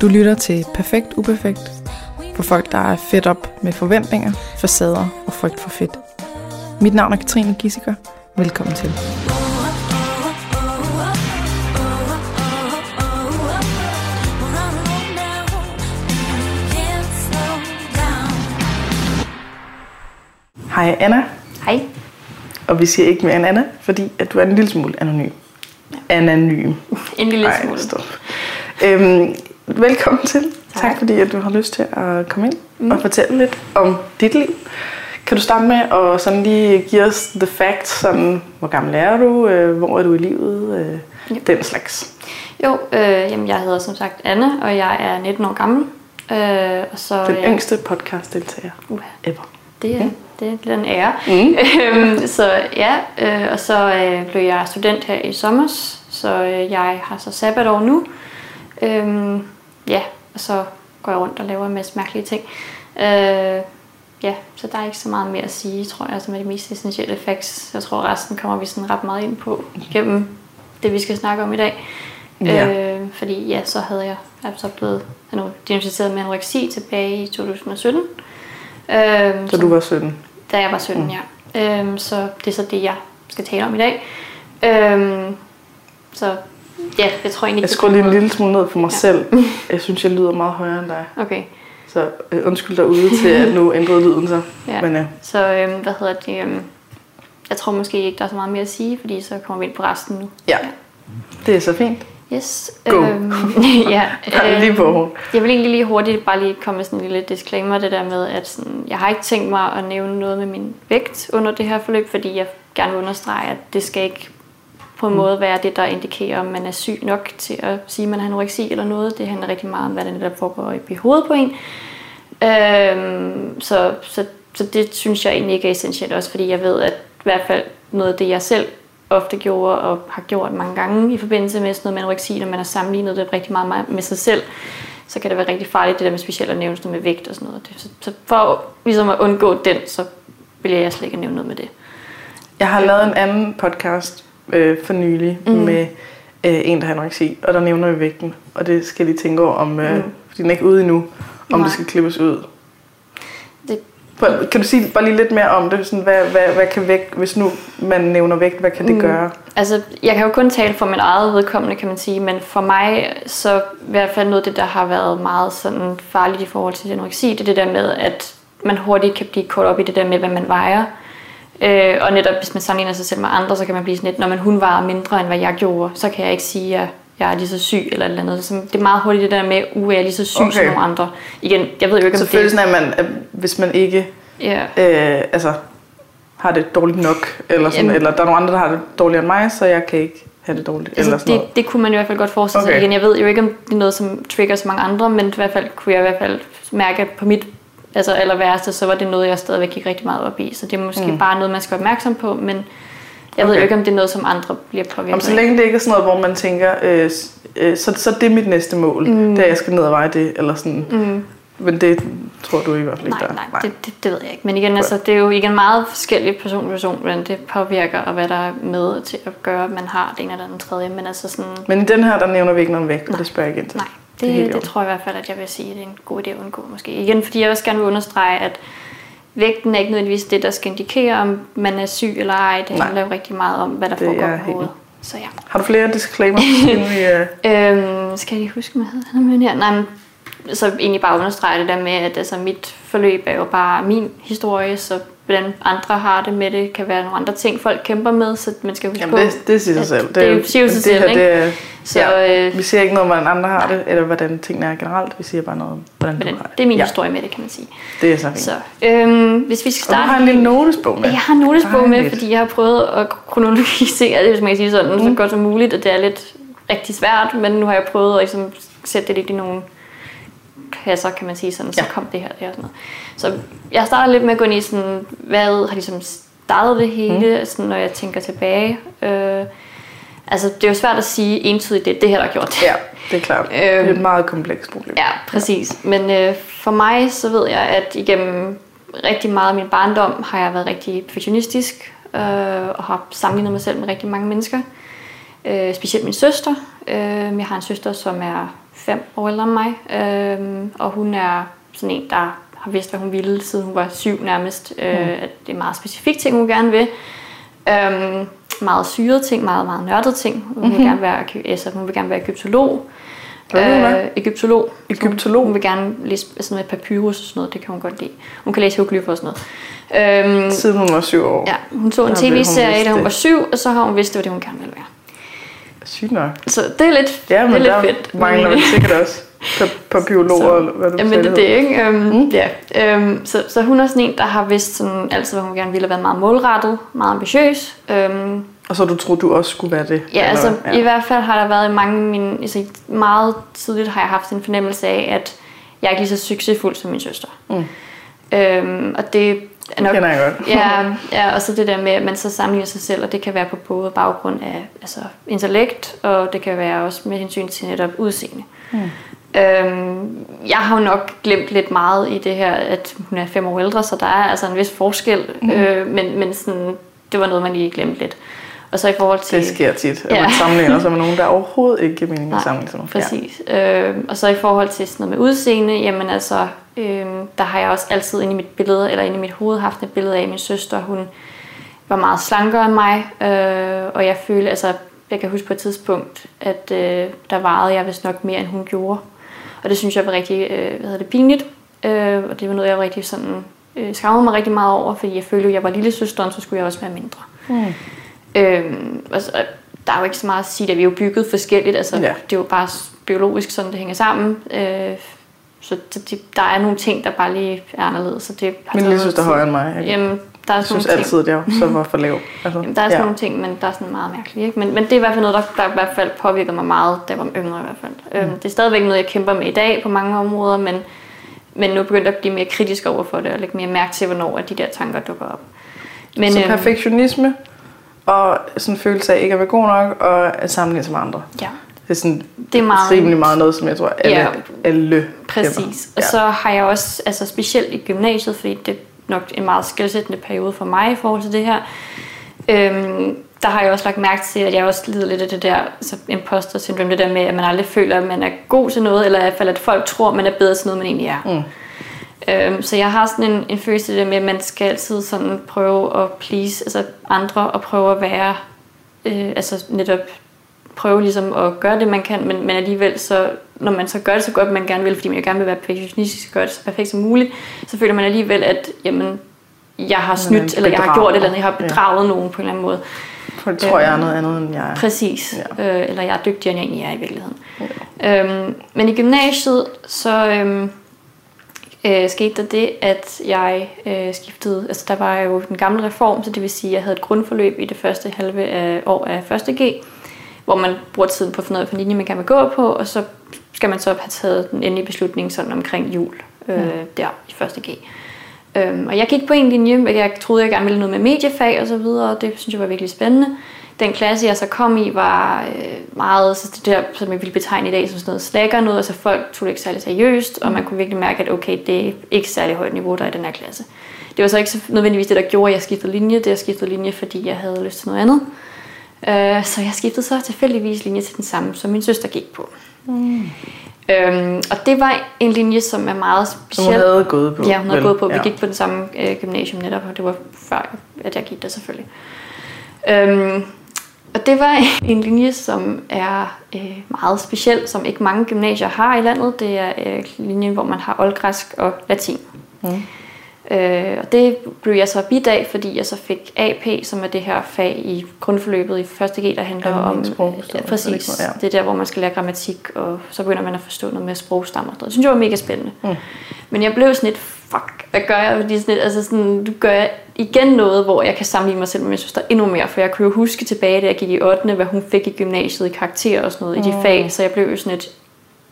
Du lytter til Perfekt Uperfekt for folk, der er fedt op med forventninger, facader og frygt for fedt. Mit navn er Katrine Gissiker. Velkommen til. Hej Anna, Hej. og vi siger ikke mere end Anna, fordi at du er en lille smule anonym. Anonym. En lille Ej, smule. stop. Øhm, velkommen til. Tak. Tak. fordi at du har lyst til at komme ind mm. og fortælle lidt om dit liv. Kan du starte med at sådan lige give os the facts, sådan, hvor gammel er du, øh, hvor er du i livet, øh, Ja. den slags. Jo, øh, jamen, jeg hedder som sagt Anne, og jeg er 19 år gammel. Øh, og så, Den øh, yngste podcast-deltager Uh, ever. det, er, det er lidt en ære. Mm. Øhm, så ja, øh, og så øh, blev jeg student her i sommer, så øh, jeg har så sabbatår nu. Øhm, ja, og så går jeg rundt og laver en masse mærkelige ting. Øh, ja, så der er ikke så meget mere at sige, tror jeg, som er de mest essentielle facts. Jeg tror, resten kommer vi sådan ret meget ind på gennem det, vi skal snakke om i dag. Ja. Øh, fordi ja, så havde jeg altså blevet ano- diagnosticeret med anoreksi tilbage i 2017. Øh, Så du var 17. da jeg var 17, mm. ja. Øhm, så det er så det, jeg skal tale om i dag. Øhm, så ja, jeg tror egentlig... Jeg skruer lige en lille smule ned for mig Ja. selv. Jeg synes, jeg lyder meget højere end dig. Okay, Så øh, undskyld derude til, at nu ændrede lyden sig. ja. Men øh, Så øhm, hvad hedder det... Øhm, jeg tror måske ikke, der er så meget mere at sige, fordi så kommer vi ind på resten nu. ja, det er så fint. Yes. Go. Øhm, ja, Bare lige på. Jeg vil egentlig lige hurtigt bare lige komme med sådan en lille disclaimer, det der med, at sådan, jeg har ikke tænkt mig at nævne noget med min vægt under det her forløb, fordi jeg gerne vil understrege, at det skal ikke på en Mm. måde være det, der indikerer, om man er syg nok til at sige, at man har anoreksi eller noget. Det handler rigtig meget om, hvad der netop foregår i hovedet på en. Øhm, så, så, så det synes jeg egentlig ikke er essentielt også, fordi jeg ved, at i hvert fald noget af det, jeg selv ofte gjorde og har gjort mange gange i forbindelse med sådan noget med anoreksi, når man har sammenlignet det rigtig meget med- sig selv, så kan det være rigtig farligt, det der med specielt at nævne sådan noget med vægt og sådan noget. Så, så for ligesom at undgå den, så vil jeg slet ikke nævne noget med det. Jeg har lavet en anden podcast øh, for nylig mm. med øh, en, der har anoreksi, og der nævner vi vægten. Og det skal jeg lige tænke over, om, øh, Mm. fordi den er ikke ude endnu, om Nej. det skal klippes ud. Det, Kan du sige bare lige lidt mere om det? Sådan, hvad, hvad, hvad kan vægt, hvis nu man nævner vægt, hvad kan det Mm. gøre? Altså, jeg kan jo kun tale for min eget vedkommende, kan man sige, men for mig, så i hvert fald noget af det, der har været meget sådan farligt i forhold til anoreksi, det er det der med, at man hurtigt kan blive kort op i det der med, hvad man vejer. Øh, og netop, hvis man sammenligner sig selv med andre, så kan man blive sådan lidt, når man hun vejer mindre, end hvad jeg gjorde, så kan jeg ikke sige, at jeg er lige så syg eller et eller andet. Så det er meget hurtigt det der med, uh, jeg er lige så syg okay. som nogle andre. Igen, jeg ved jo ikke, om Så det følelsen af, at, man, hvis man ikke Ja. øh, altså, har det dårligt nok, eller, sådan, Jamen. eller der er nogle andre, der har det dårligere end mig, så jeg kan ikke have det dårligt. eller Altså, sådan noget. det, det kunne man i hvert fald godt forestille sig. Okay. Igen, jeg ved jo ikke, om det er noget, som trigger så mange andre, men i hvert fald kunne jeg i hvert fald mærke, at på mit altså aller værste, så var det noget, jeg stadigvæk gik rigtig meget op i. Så det er måske Mm. bare noget, man skal være opmærksom på, men jeg ved Okay. jo ikke, om det er noget, som andre bliver påvirket Om så længe det ikke er sådan noget, hvor man tænker, øh, øh, så, så det er mit næste mål, mm. det er, jeg skal ned og veje det, eller sådan. Mm. Men det tror du i hvert fald ikke, Nej, der er. nej, det, det, det ved jeg ikke. Men igen, altså, det er jo igen meget forskelligt person til person, hvordan det påvirker, og hvad der er med til at gøre, at man har det ene eller den tredje. Men altså sådan, Men i den her, der nævner vi ikke noget vægt, og det spørger jeg igen til. Nej, Det det, det, tror jeg i hvert fald, at jeg vil sige, at det er en god idé at undgå måske. Igen, fordi jeg også gerne vil understrege, at vægten er ikke nødvendigvis det, der skal indikere, om man er syg eller ej. Det handler jo rigtig meget om, hvad der Det foregår på hovedet. Så ja. Har du flere disclaimers, inden vi... Øh... Øhm, skal jeg lige huske, hvad hedder han her? Nej, men, så egentlig bare understrege det der med, at altså, mit forløb er jo bare min historie, så hvordan andre har det med det, kan være nogle andre ting, folk kæmper med, så man skal huske Jamen, på, det, det siger sig selv. det, det siger jo sig det selv, her, ikke? Det, er- Så ja, øh, vi siger ikke noget om, hvordan andre har det, eller hvordan tingene er generelt. Vi siger bare noget om, hvordan hvordan, du har det. det er min ja, historie med det, kan man sige. det er så fint. Så, øhm, hvis vi skal Og du starte... har en lille notesbog med. Jeg har en notesbog med, fordi jeg har prøvet at kronologisere det, hvis man kan sige sådan, mm. så godt som muligt, og det er lidt rigtig svært, men nu har jeg prøvet at ligesom, sætte det lidt i nogle kasser, kan man sige sådan, så Ja. kom det her, det her og sådan noget. Så jeg starter lidt med at gå ind i sådan, hvad har ligesom startet det hele, mm. sådan, når jeg tænker tilbage. Øh, altså, det er jo svært at sige entydigt, det er det her, der har gjort det. Ja, det er klart. det er Øhm, et meget komplekst problem. Ja, præcis. Men øh, for mig, så ved jeg, at igennem rigtig meget af min barndom har jeg været rigtig perfektionistisk øh, og har sammenlignet mig selv med rigtig mange mennesker. Øh, specielt min søster. Øh, jeg har en søster, som er fem år ældre end mig. Øhm, og hun er sådan en, der har vidst, hvad hun ville, siden hun var syv nærmest. Øh, Mm. at det er meget specifikt ting, hun gerne vil. Øhm, meget syrede ting, meget, meget nørdede ting. Hun vil Mhm. gerne være, altså, hun vil gerne være egyptolog. Hvad? Øh, egyptolog. Egyptolog? Hun vil gerne læse sådan noget papyrus og sådan noget, det kan hun godt lide. Hun kan læse hieroglyffer og sådan noget. Øhm, Siden hun var syv år. ja, hun så en tv-serie, da hun var syv, og så har hun vidst, det var det, hun gerne ville være. Sygt nok. Så det er lidt, Ja, det men er lidt der fedt. mangler vi sikkert også pa- papyrologer, Så- eller hvad du Jamen sagde, det er det, ikke? Øhm, Mm. ja. øhm, så, så hun er sådan en, der har vidst sådan, altid, hvad hun gerne ville have været meget målrettet, meget ambitiøs. Øhm, Og så du troede, du også skulle være det? ja, eller altså hvad? i hvert fald har der været mange mine, altså meget tidligt har jeg haft en fornemmelse af, at jeg er ikke lige så succesfuld som min søster. Mm. Øhm, og det er nok Kender jeg godt. ja, ja, og så det der med, at man så sammenligner sig selv, og det kan være på både baggrund af altså, intellekt, og det kan være også med hensyn til netop udseende. Mm. Øhm, jeg har jo nok glemt lidt meget i det her, at hun er fem år ældre, så der er altså en vis forskel, Mm. øh, men, men sådan, det var noget, man lige glemte lidt. Og så i forhold til... Det sker tit, at Ja. man sammenligner sig med nogen, der overhovedet ikke giver mening at sammenligne sig med. Præcis. Ja. Øh, og så i forhold til sådan noget med udseende, jamen altså, øh, der har jeg også altid inde i mit billede, eller inde i mit hoved haft et billede af min søster. Hun var meget slankere end mig, øh, og jeg følte, altså, jeg kan huske på et tidspunkt, at øh, der vejede jeg vist nok mere, end hun gjorde. Og det synes jeg var rigtig, øh, hvad hedder det, pinligt. Øh, og det var noget, jeg var rigtig sådan, øh, skammede mig rigtig meget over, fordi jeg følte, at jeg var lille søsteren, så skulle jeg også være mindre. Mm. Øhm, altså, der er jo ikke så meget at sige, at vi er jo bygget forskelligt. Altså, ja. Det er jo bare biologisk, sådan det hænger sammen. Øh, så det, der er nogle ting, der bare lige er anderledes. Så det har Min lille noget søster er højere end mig. Jeg, Jamen, der er jeg synes altid, at jeg så var for lav. Altså, Jamen, der er sådan nogle ting, men der er sådan meget mærkeligt. Ikke? Men, men det er i hvert fald noget, der, der i hvert fald påvirker mig meget, da jeg var yngre i hvert fald. Mm. Øhm, det er stadigvæk noget, jeg kæmper med i dag på mange områder, men, men nu er jeg at blive mere kritisk over for det, og lægge mere mærke til, hvornår at de der tanker dukker op. Men, så øhm, perfektionisme, og sådan en følelse af ikke at være god nok, og at sammenligne sig med andre. Ja, Det er sådan det er meget... rimelig meget noget, som jeg tror, alle, Ja. alle Præcis. kender. Og så har jeg også, altså specielt i gymnasiet, fordi det er nok en meget skældsættende periode for mig i forhold til det her, øhm, der har jeg også lagt mærke til, at jeg også lider lidt af det der altså imposter syndrom, det der med, at man aldrig føler, at man er god til noget, eller i hvert fald, at folk tror, at man er bedre til noget, man egentlig er. Mm. Øhm, så jeg har sådan en, en følelse af det med, at man skal altid sådan prøve at please altså andre, og prøve at være, øh, altså netop prøve ligesom at gøre det, man kan, men, men alligevel så, når man så gør det så godt, man gerne vil, fordi man jo gerne vil være perfektionistisk og gøre det så perfekt som muligt, så føler man alligevel, at jamen, jeg har snydt, eller jeg har bedrager. gjort et eller andet, jeg har Ja. bedraget nogen på en eller anden måde. Folk tror, jeg er noget andet, end jeg er. Præcis. Ja. Øh, eller jeg er dygtigere, end jeg egentlig er i virkeligheden. Ja. Øhm, men i gymnasiet, så øhm, øh, skete der det, at jeg øh, skiftede. Altså, der var jo den gamle reform, så det vil sige, at jeg havde et grundforløb i det første halve af, år af 1. G, hvor man bruger tiden på at finde ud af, hvilken linje man kan gå på, og så skal man så have taget den endelige beslutning sådan omkring jul øh, der i 1. G. Øhm, og jeg gik på en linje, og jeg troede, jeg gerne ville noget med mediefag og så videre, og det synes jeg var virkelig spændende. Den klasse, jeg så kom i, var øh, meget så det der, som jeg ville betegne i dag som sådan noget slækker noget, altså folk tog det ikke særlig seriøst, og man kunne virkelig mærke, at okay, det er ikke særlig højt niveau, der er i den her klasse. Det var så ikke så nødvendigvis det, der gjorde, at jeg skiftede linje. Det jeg skiftede linje, fordi jeg havde lyst til noget andet. Øh, så jeg skiftede så tilfældigvis linje til den samme, som min søster gik på. Mm. Øhm, og det var en linje, som er meget Som speciel. hun havde gået på. Ja, hun havde vel? gået på. Vi Ja. gik på den samme øh, gymnasium netop, og det var før, at jeg gik der selvfølgelig. Øhm, og det var en linje, som er øh, meget speciel, som ikke mange gymnasier har i landet. Det er øh, linjen, hvor man har oldgræsk og latin. Mm. Øh, og det blev jeg så bidt af, fordi jeg så fik AP, som er det her fag i grundforløbet i 1. G, der handler om... sprog, ja, det præcis. noget, ja. Det er der, hvor man skal lære grammatik, og så begynder man at forstå noget med sprogstammer. Det synes jeg var mega spændende. Mm. Men jeg blev sådan lidt, fuck, hvad gør jeg? Fordi sådan lidt, altså sådan, nu gør jeg igen noget, hvor jeg kan sammenligne mig selv med min søster endnu mere, for jeg kunne jo huske tilbage, da jeg gik i 8. hvad hun fik i gymnasiet i karakter og sådan noget, mm. i de fag, så jeg blev jo sådan lidt,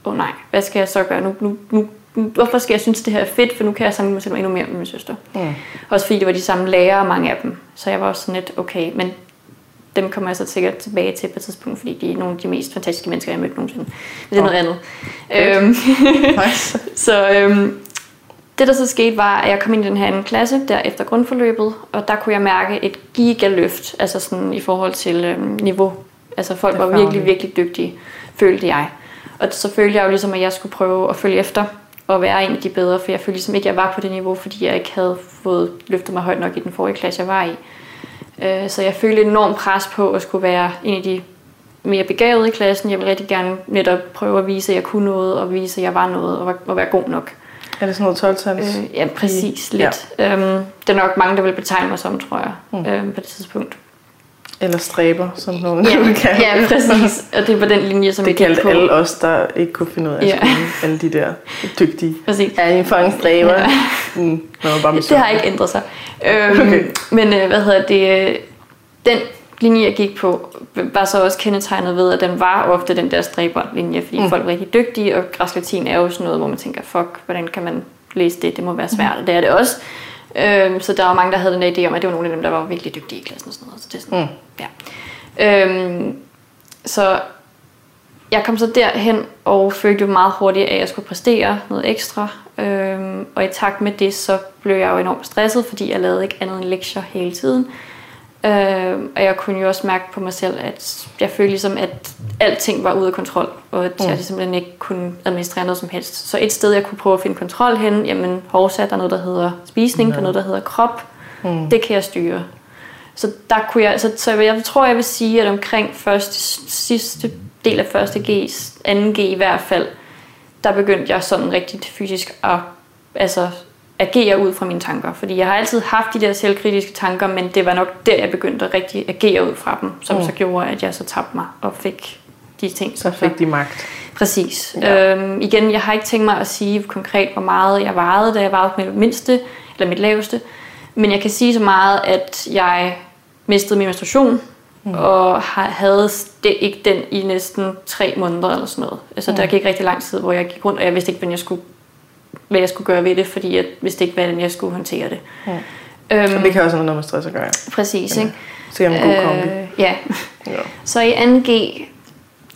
åh oh, nej, hvad skal jeg så gøre? Nu, nu, nu, hvorfor skal jeg synes, det her er fedt, for nu kan jeg sammenligne mig selv endnu mere med min søster. Mm. Også fordi det var de samme lærere, mange af dem. Så jeg var også sådan lidt, okay, men dem kommer jeg så sikkert tilbage til på et tidspunkt, fordi de er nogle af de mest fantastiske mennesker, jeg har mødt nogensinde. Men det er noget andet. Øhm, Nice. så øhm, det, der så skete, var, at jeg kom ind i den her anden klasse, der efter grundforløbet, og der kunne jeg mærke et gigaløft, altså sådan i forhold til øhm, niveau. Altså folk var virkelig, virkelig dygtige, følte jeg. Og så følte jeg jo ligesom, at jeg skulle prøve at følge efter og være en af de bedre, for jeg følte ligesom ikke, at jeg var på det niveau, fordi jeg ikke havde fået løftet mig højt nok i den forrige klasse, jeg var i. Øh, så jeg følte enormt pres på at skulle være en af de mere begavede i klassen. Jeg ville rigtig gerne netop prøve at vise, at jeg kunne noget, og vise, at jeg var noget, og, var, og være god nok. Er det sådan noget 12 øh, Ja, præcis. Lidt. Ja. Øhm, det er nok mange, der vil betegne mig som, tror jeg, mm. øhm, på det tidspunkt. Eller stræber, som nogen ja, kalde Ja, præcis. Og det er på den linje, som det jeg kaldte alle os, der ikke kunne finde ud af ja. Alle de der dygtige. Præcis. Er en fucking stræber? Ja. Mm, bare det har ikke ændret sig. Øhm, okay. Men øh, hvad hedder det? Den linje, jeg gik på, var så også kendetegnet ved, at den var ofte den der stræberlinje, fordi mm. folk var rigtig dygtige, og græslatin er jo sådan noget, hvor man tænker, fuck, hvordan kan man læse det? Det må være svært, mm. og det er det også. Øhm, så der var mange, der havde den idé om, at det var nogle af dem, der var virkelig dygtige i klassen og sådan noget. Så det er sådan, mm. ja. Øhm, så jeg kom så derhen og følte jo meget hurtigt, at jeg skulle præstere noget ekstra. Øhm, og i takt med det, så blev jeg jo enormt stresset, fordi jeg lavede ikke andet end lektier hele tiden. Øh, og jeg kunne jo også mærke på mig selv, at jeg følte ligesom, at alting var ude af kontrol, og at mm. jeg simpelthen ikke kunne administrere noget som helst. Så et sted, jeg kunne prøve at finde kontrol hen, jamen hovsat, der er noget, der hedder spisning, mm. der er noget, der hedder krop. Mm. Det kan jeg styre. Så der kunne jeg, så, så jeg tror, jeg vil sige, at omkring første, sidste del af første G, anden G i hvert fald, der begyndte jeg sådan rigtig fysisk at altså, agere ud fra mine tanker. Fordi jeg har altid haft de der selvkritiske tanker, men det var nok der, jeg begyndte at rigtig agere ud fra dem, som mm. så gjorde, at jeg så tabte mig og fik de ting. Så fik de magt. Præcis. Ja. Øhm, igen, jeg har ikke tænkt mig at sige konkret, hvor meget jeg varede, da jeg varede med mit mindste, eller mit laveste. Men jeg kan sige så meget, at jeg mistede min menstruation, mm. og havde det ikke den i næsten tre måneder eller sådan noget. Altså, mm. der gik rigtig lang tid, hvor jeg gik rundt, og jeg vidste ikke, hvordan jeg skulle hvad jeg skulle gøre ved det, fordi jeg vidste ikke, hvordan jeg skulle håndtere det. Ja. Øhm, og det kan også have noget med stress at gøre. Præcis, ikke? Så en god kombi. Øh, ja. ja. Så i 2G,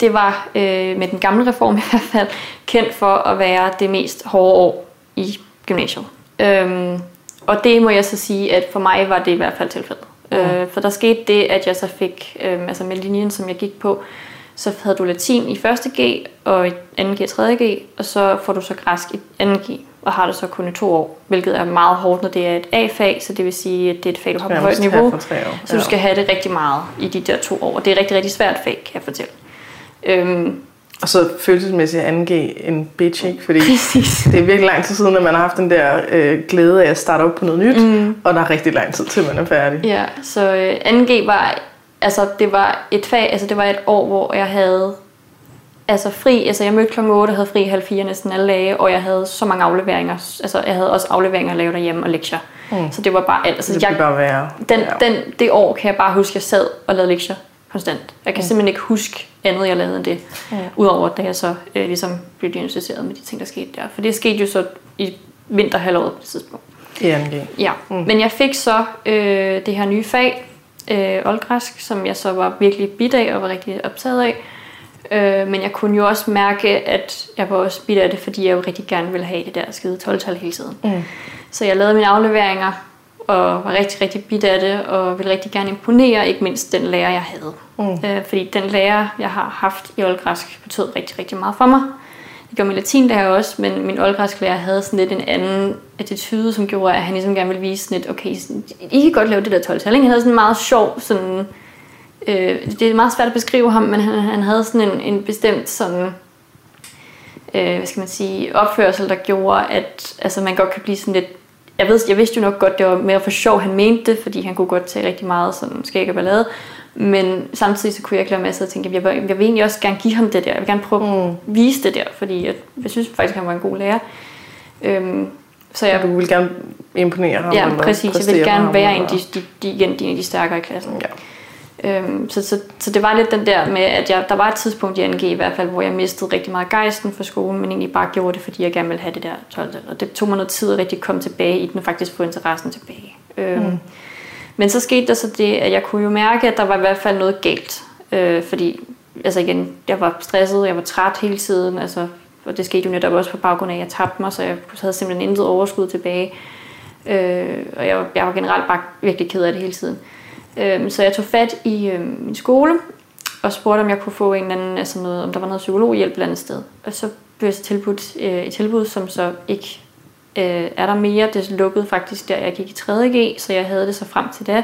det var øh, med den gamle reform i hvert fald, kendt for at være det mest hårde år i gymnasiet. Øhm, og det må jeg så sige, at for mig var det i hvert fald tilfældet. Mm. Øh, for der skete det, at jeg så fik, øh, altså med linjen, som jeg gik på, så havde du latin i 1. G, og i 2. G og 3. G, og så får du så græsk i 2. G, og har det så kun i to år, hvilket er meget hårdt, når det er et A-fag, så det vil sige, at det er et fag, du har på højt niveau, så du skal have det rigtig meget i de der to år, og det er et rigtig, rigtig svært fag, kan jeg fortælle. Øhm, og så følelsesmæssigt angive en bitch, ikke? Fordi Præcis. det er virkelig lang tid siden, at man har haft den der øh, glæde af at starte op på noget nyt, mm. og der er rigtig lang tid til, man er færdig. Ja, så øh, 2G var altså det var et fag, altså det var et år, hvor jeg havde altså fri, altså jeg mødte kl. 8 og havde fri halv fire næsten alle dage, og jeg havde så mange afleveringer, altså jeg havde også afleveringer at lave derhjemme og lektier. Mm. Så det var bare alt. Altså, det jeg, bare være. Den, den, det år kan jeg bare huske, at jeg sad og lavede lektier konstant. Jeg kan mm. simpelthen ikke huske andet, jeg lavede end det. Mm. Udover da jeg så øh, ligesom blev diagnostiseret med de ting, der skete der. For det skete jo så i vinterhalvåret på det tidspunkt. NG. Ja, mm. men jeg fik så øh, det her nye fag, øh, oldgræsk, som jeg så var virkelig bit af og var rigtig optaget af. Øh, men jeg kunne jo også mærke, at jeg var også bit af det, fordi jeg jo rigtig gerne ville have det der skide 12-tal hele tiden. Mm. Så jeg lavede mine afleveringer og var rigtig, rigtig bit af det, og ville rigtig gerne imponere, ikke mindst den lærer, jeg havde. Mm. Øh, fordi den lærer, jeg har haft i oldgræsk, betød rigtig, rigtig meget for mig. Det gjorde min latinlærer også, men min oldgræsklærer havde sådan lidt en anden attitude, som gjorde, at han ligesom gerne ville vise sådan lidt, okay, I kan godt lave det der 12 Han havde sådan en meget sjov, sådan, øh, det er meget svært at beskrive ham, men han, han havde sådan en, en bestemt sådan, øh, hvad skal man sige, opførsel, der gjorde, at altså, man godt kan blive sådan lidt jeg, ved, jeg vidste jo nok godt, det var mere for sjov, han mente det, fordi han kunne godt tage rigtig meget sådan skæg og ballade. Men samtidig så kunne jeg ikke lade med at tænke, at jeg vil, jeg vil egentlig også gerne give ham det der. Jeg vil gerne prøve mm. at vise det der, fordi jeg, jeg synes faktisk, at han var en god lærer. Øhm, så jeg, du vil gerne imponere ham? Ja, præcis. Jeg vil gerne være en af de, de, de, igen, de, de stærkere i klassen. Ja. Øhm, så, så, så det var lidt den der med, at jeg, der var et tidspunkt i NG i hvert fald, hvor jeg mistede rigtig meget gejsten for skolen, men egentlig bare gjorde det, fordi jeg gerne ville have det der 12. Og det tog mig noget tid at rigtig komme tilbage i den, og faktisk få interessen tilbage. Øhm, mm. Men så skete der så det, at jeg kunne jo mærke, at der var i hvert fald noget galt. Øh, fordi, altså igen, jeg var stresset, jeg var træt hele tiden, altså, og det skete jo netop også på baggrund af, at jeg tabte mig, så jeg havde simpelthen intet overskud tilbage. Øh, og jeg, jeg var generelt bare virkelig ked af det hele tiden. Øh, så jeg tog fat i øh, min skole, og spurgte, om jeg kunne få en eller anden, altså noget, om der var noget psykologhjælp et eller andet sted. Og så blev jeg så tilbudt øh, et tilbud, som så ikke øh, er der mere. Det lukkede faktisk der, jeg gik i 3.G, så jeg havde det så frem til da.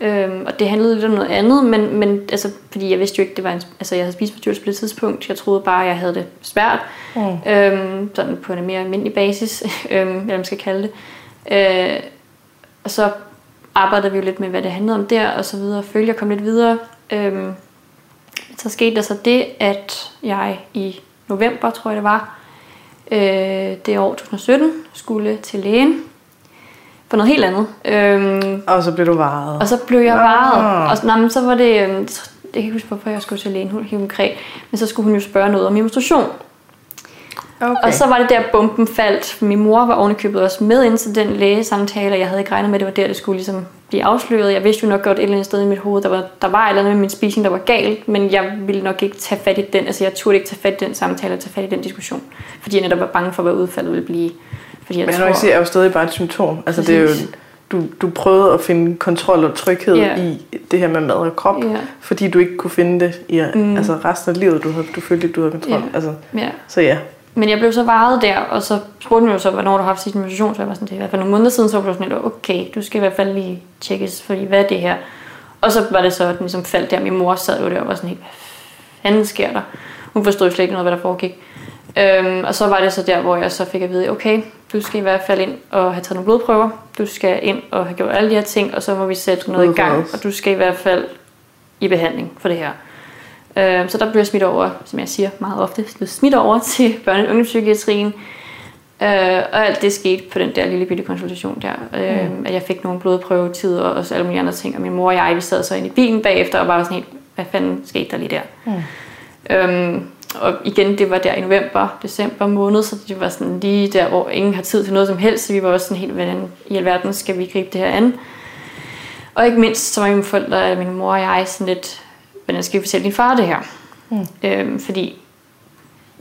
Øhm, og det handlede lidt om noget andet, men, men altså, fordi jeg vidste jo ikke, det var en, altså jeg havde spiseforstyrrelse på det tidspunkt. Jeg troede bare, at jeg havde det svært. Mm. Øhm, sådan på en mere almindelig basis, øhm, eller man skal kalde det. Øh, og så arbejdede vi jo lidt med, hvad det handlede om der, og så videre. Følte jeg kom lidt videre. Øhm, så skete der så det, at jeg i november, tror jeg det var, øh, det år 2017, skulle til lægen for noget helt andet. Øhm, og så blev du varet. Og så blev jeg varet. Og nej, men så var det, øhm, jeg kan ikke huske, hvorfor jeg skulle til lægen, hun konkret, men så skulle hun jo spørge noget om menstruation. Okay. Og så var det der, bomben faldt. Min mor var ovenikøbet også med ind til den lægesamtale, og jeg havde ikke regnet med, at det var der, det skulle ligesom blive afsløret. Jeg vidste jo nok godt et eller andet sted i mit hoved, der var, der var et eller andet med min spisning, der var galt, men jeg ville nok ikke tage fat i den. Altså jeg turde ikke tage fat i den samtale og tage fat i den diskussion, fordi jeg netop var bange for, hvad udfaldet ville blive. Fordi jeg men tror, jeg er jo stadig bare et symptom. Altså præcis. det er jo, du, du prøvede at finde kontrol og tryghed yeah. i det her med mad og krop, yeah. fordi du ikke kunne finde det i mm. altså resten af livet. Du, havde, du følte ikke, du havde kontrol. Yeah. Altså, yeah. Så ja. Men jeg blev så varet der, og så spurgte mig jo så, hvornår du har haft sidste menstruation, så jeg var sådan, det er i hvert fald nogle måneder siden, så var du sådan lidt, okay, du skal i hvert fald lige tjekkes, fordi hvad er det her? Og så var det så, at den ligesom faldt der. Min mor sad jo der og var sådan helt, hvad fanden sker der? Hun forstod slet ikke noget, hvad der foregik. Øhm, og så var det så der, hvor jeg så fik at vide, okay, du skal i hvert fald ind og have taget nogle blodprøver. Du skal ind og have gjort alle de her ting, og så må vi sætte noget i gang. Og du skal i hvert fald i behandling for det her. Øh, så der blev jeg smidt over, som jeg siger meget ofte, smidt over til børne- og ungdomspsykiatrien. Øh, og alt det skete på den der lille bitte konsultation der. Øh, mm. At jeg fik nogle blodprøvetider og også alle mulige andre ting. Og min mor og jeg, vi sad så inde i bilen bagefter og var sådan helt, hvad fanden skete der lige der? Mm. Øhm, og igen, det var der i november, december måned, så det var sådan lige der, hvor ingen har tid til noget som helst, så vi var også sådan helt, hvordan i alverden skal vi gribe det her an? Og ikke mindst, så var mine forældre, min mor og jeg sådan lidt, hvordan skal vi fortælle din far det her? Mm. Øhm, fordi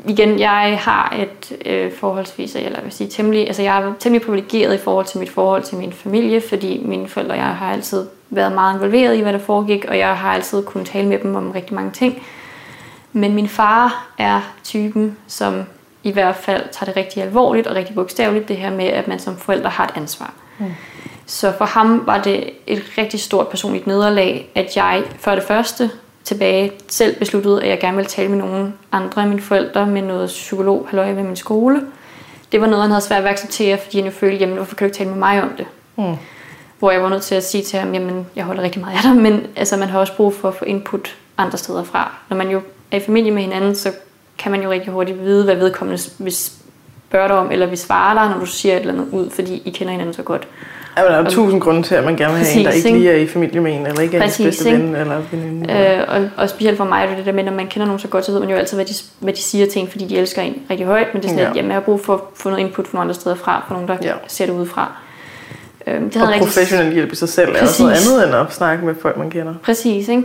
igen, jeg har et øh, forholdsvis, eller jeg vil sige temmelig, altså jeg er temmelig privilegeret i forhold til mit forhold til min familie, fordi mine forældre og jeg har altid været meget involveret i, hvad der foregik, og jeg har altid kunnet tale med dem om rigtig mange ting. Men min far er typen, som i hvert fald tager det rigtig alvorligt og rigtig bogstaveligt, det her med, at man som forældre har et ansvar. Mm. Så for ham var det et rigtig stort personligt nederlag, at jeg for det første tilbage selv besluttede, at jeg gerne ville tale med nogle andre af mine forældre med noget psykolog halløj ved min skole. Det var noget, han havde svært ved at acceptere, fordi han jo følte, jamen hvorfor kan du ikke tale med mig om det? Mm. Hvor jeg var nødt til at sige til ham, jamen jeg holder rigtig meget af dig, men altså, man har også brug for at få input andre steder fra. Når man jo er i familie med hinanden, så kan man jo rigtig hurtigt vide, hvad vedkommende vil spørge dig om, eller vil svare dig, når du siger et eller andet ud, fordi I kender hinanden så godt. Ja, der er jo tusind grunde til, at man gerne vil have en, der ikke lige er i familie med en, eller ikke er ens bedste ven eller veninde. Øh, og, og specielt for mig er det det der med, når man kender nogen så godt, så ved man jo altid, hvad de, hvad de siger til en, fordi de elsker en rigtig højt, men det er sådan, ja. at jamen, jeg har brug for at få noget input fra nogle andre steder fra, fra nogen, der ja. ser det udefra. Øh, det og professionel rigtig... hjælp i sig selv Præcis. er også noget andet end at snakke med folk, man kender. Præcis, ikke?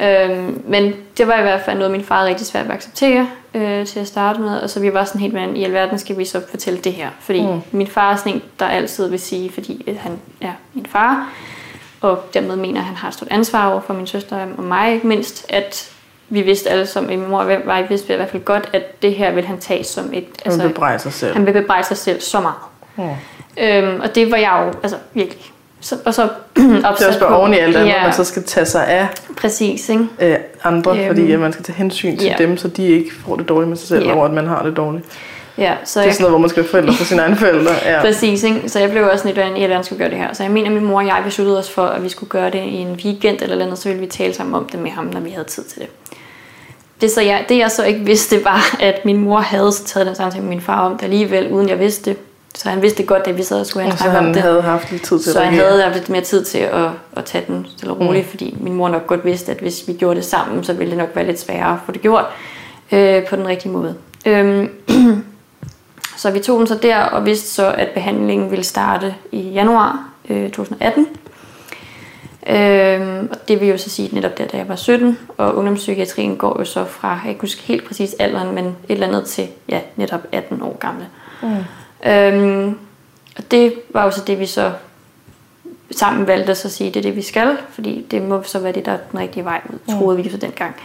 Øhm, men det var i hvert fald noget, min far rigtig svært ved at acceptere øh, til at starte med. Og så vi var sådan helt, men i alverden skal vi så fortælle det her. Fordi mm. min far er sådan en, der altid vil sige, fordi han er min far, og dermed mener, at han har et stort ansvar over for min søster og mig ikke mindst, at vi vidste alle som min mor og jeg vidste i hvert fald godt, at det her vil han tage som et... Altså, han vil bebrejde sig selv. Han vil bebrejde sig selv så meget. Mm. Øhm, og det var jeg jo altså, virkelig så, og så det er også bare oven i alt andet, ja. man så skal tage sig af Præcis, ikke? Øh, andre, øhm, fordi at man skal tage hensyn til ja. dem, så de ikke får det dårligt med sig selv, ja. over at man har det dårligt. Ja, så det er sådan noget, hvor man skal være forældre for sine egne forældre. Ja. Præcis, ikke? så jeg blev også lidt, hvordan jeg skulle gøre det her. Så jeg mener, at min mor og jeg besluttede os for, at vi skulle gøre det i en weekend eller noget, så ville vi tale sammen om det med ham, når vi havde tid til det. Det, så jeg, det jeg så ikke vidste, var, at min mor havde taget den samtale med min far om det alligevel, uden jeg vidste det. Så han vidste godt, at vi sad og skulle have en snak om det. havde haft lidt tid til Så han havde haft lidt mere tid til at, at tage den stille og roligt, mm. fordi min mor nok godt vidste, at hvis vi gjorde det sammen, så ville det nok være lidt sværere at få det gjort øh, på den rigtige måde. Øhm, så vi tog den så der og vidste så, at behandlingen ville starte i januar øh, 2018. Øhm, og det vil jo så sige netop der, da jeg var 17, og ungdomspsykiatrien går jo så fra, jeg kan huske helt præcis alderen, men et eller andet til ja, netop 18 år gamle. Mm. Øhm, og det var jo så det, vi så sammen valgte så at sige, at det er det, vi skal, fordi det må så være det, der er den rigtige vej ud, mm. troede vi så dengang.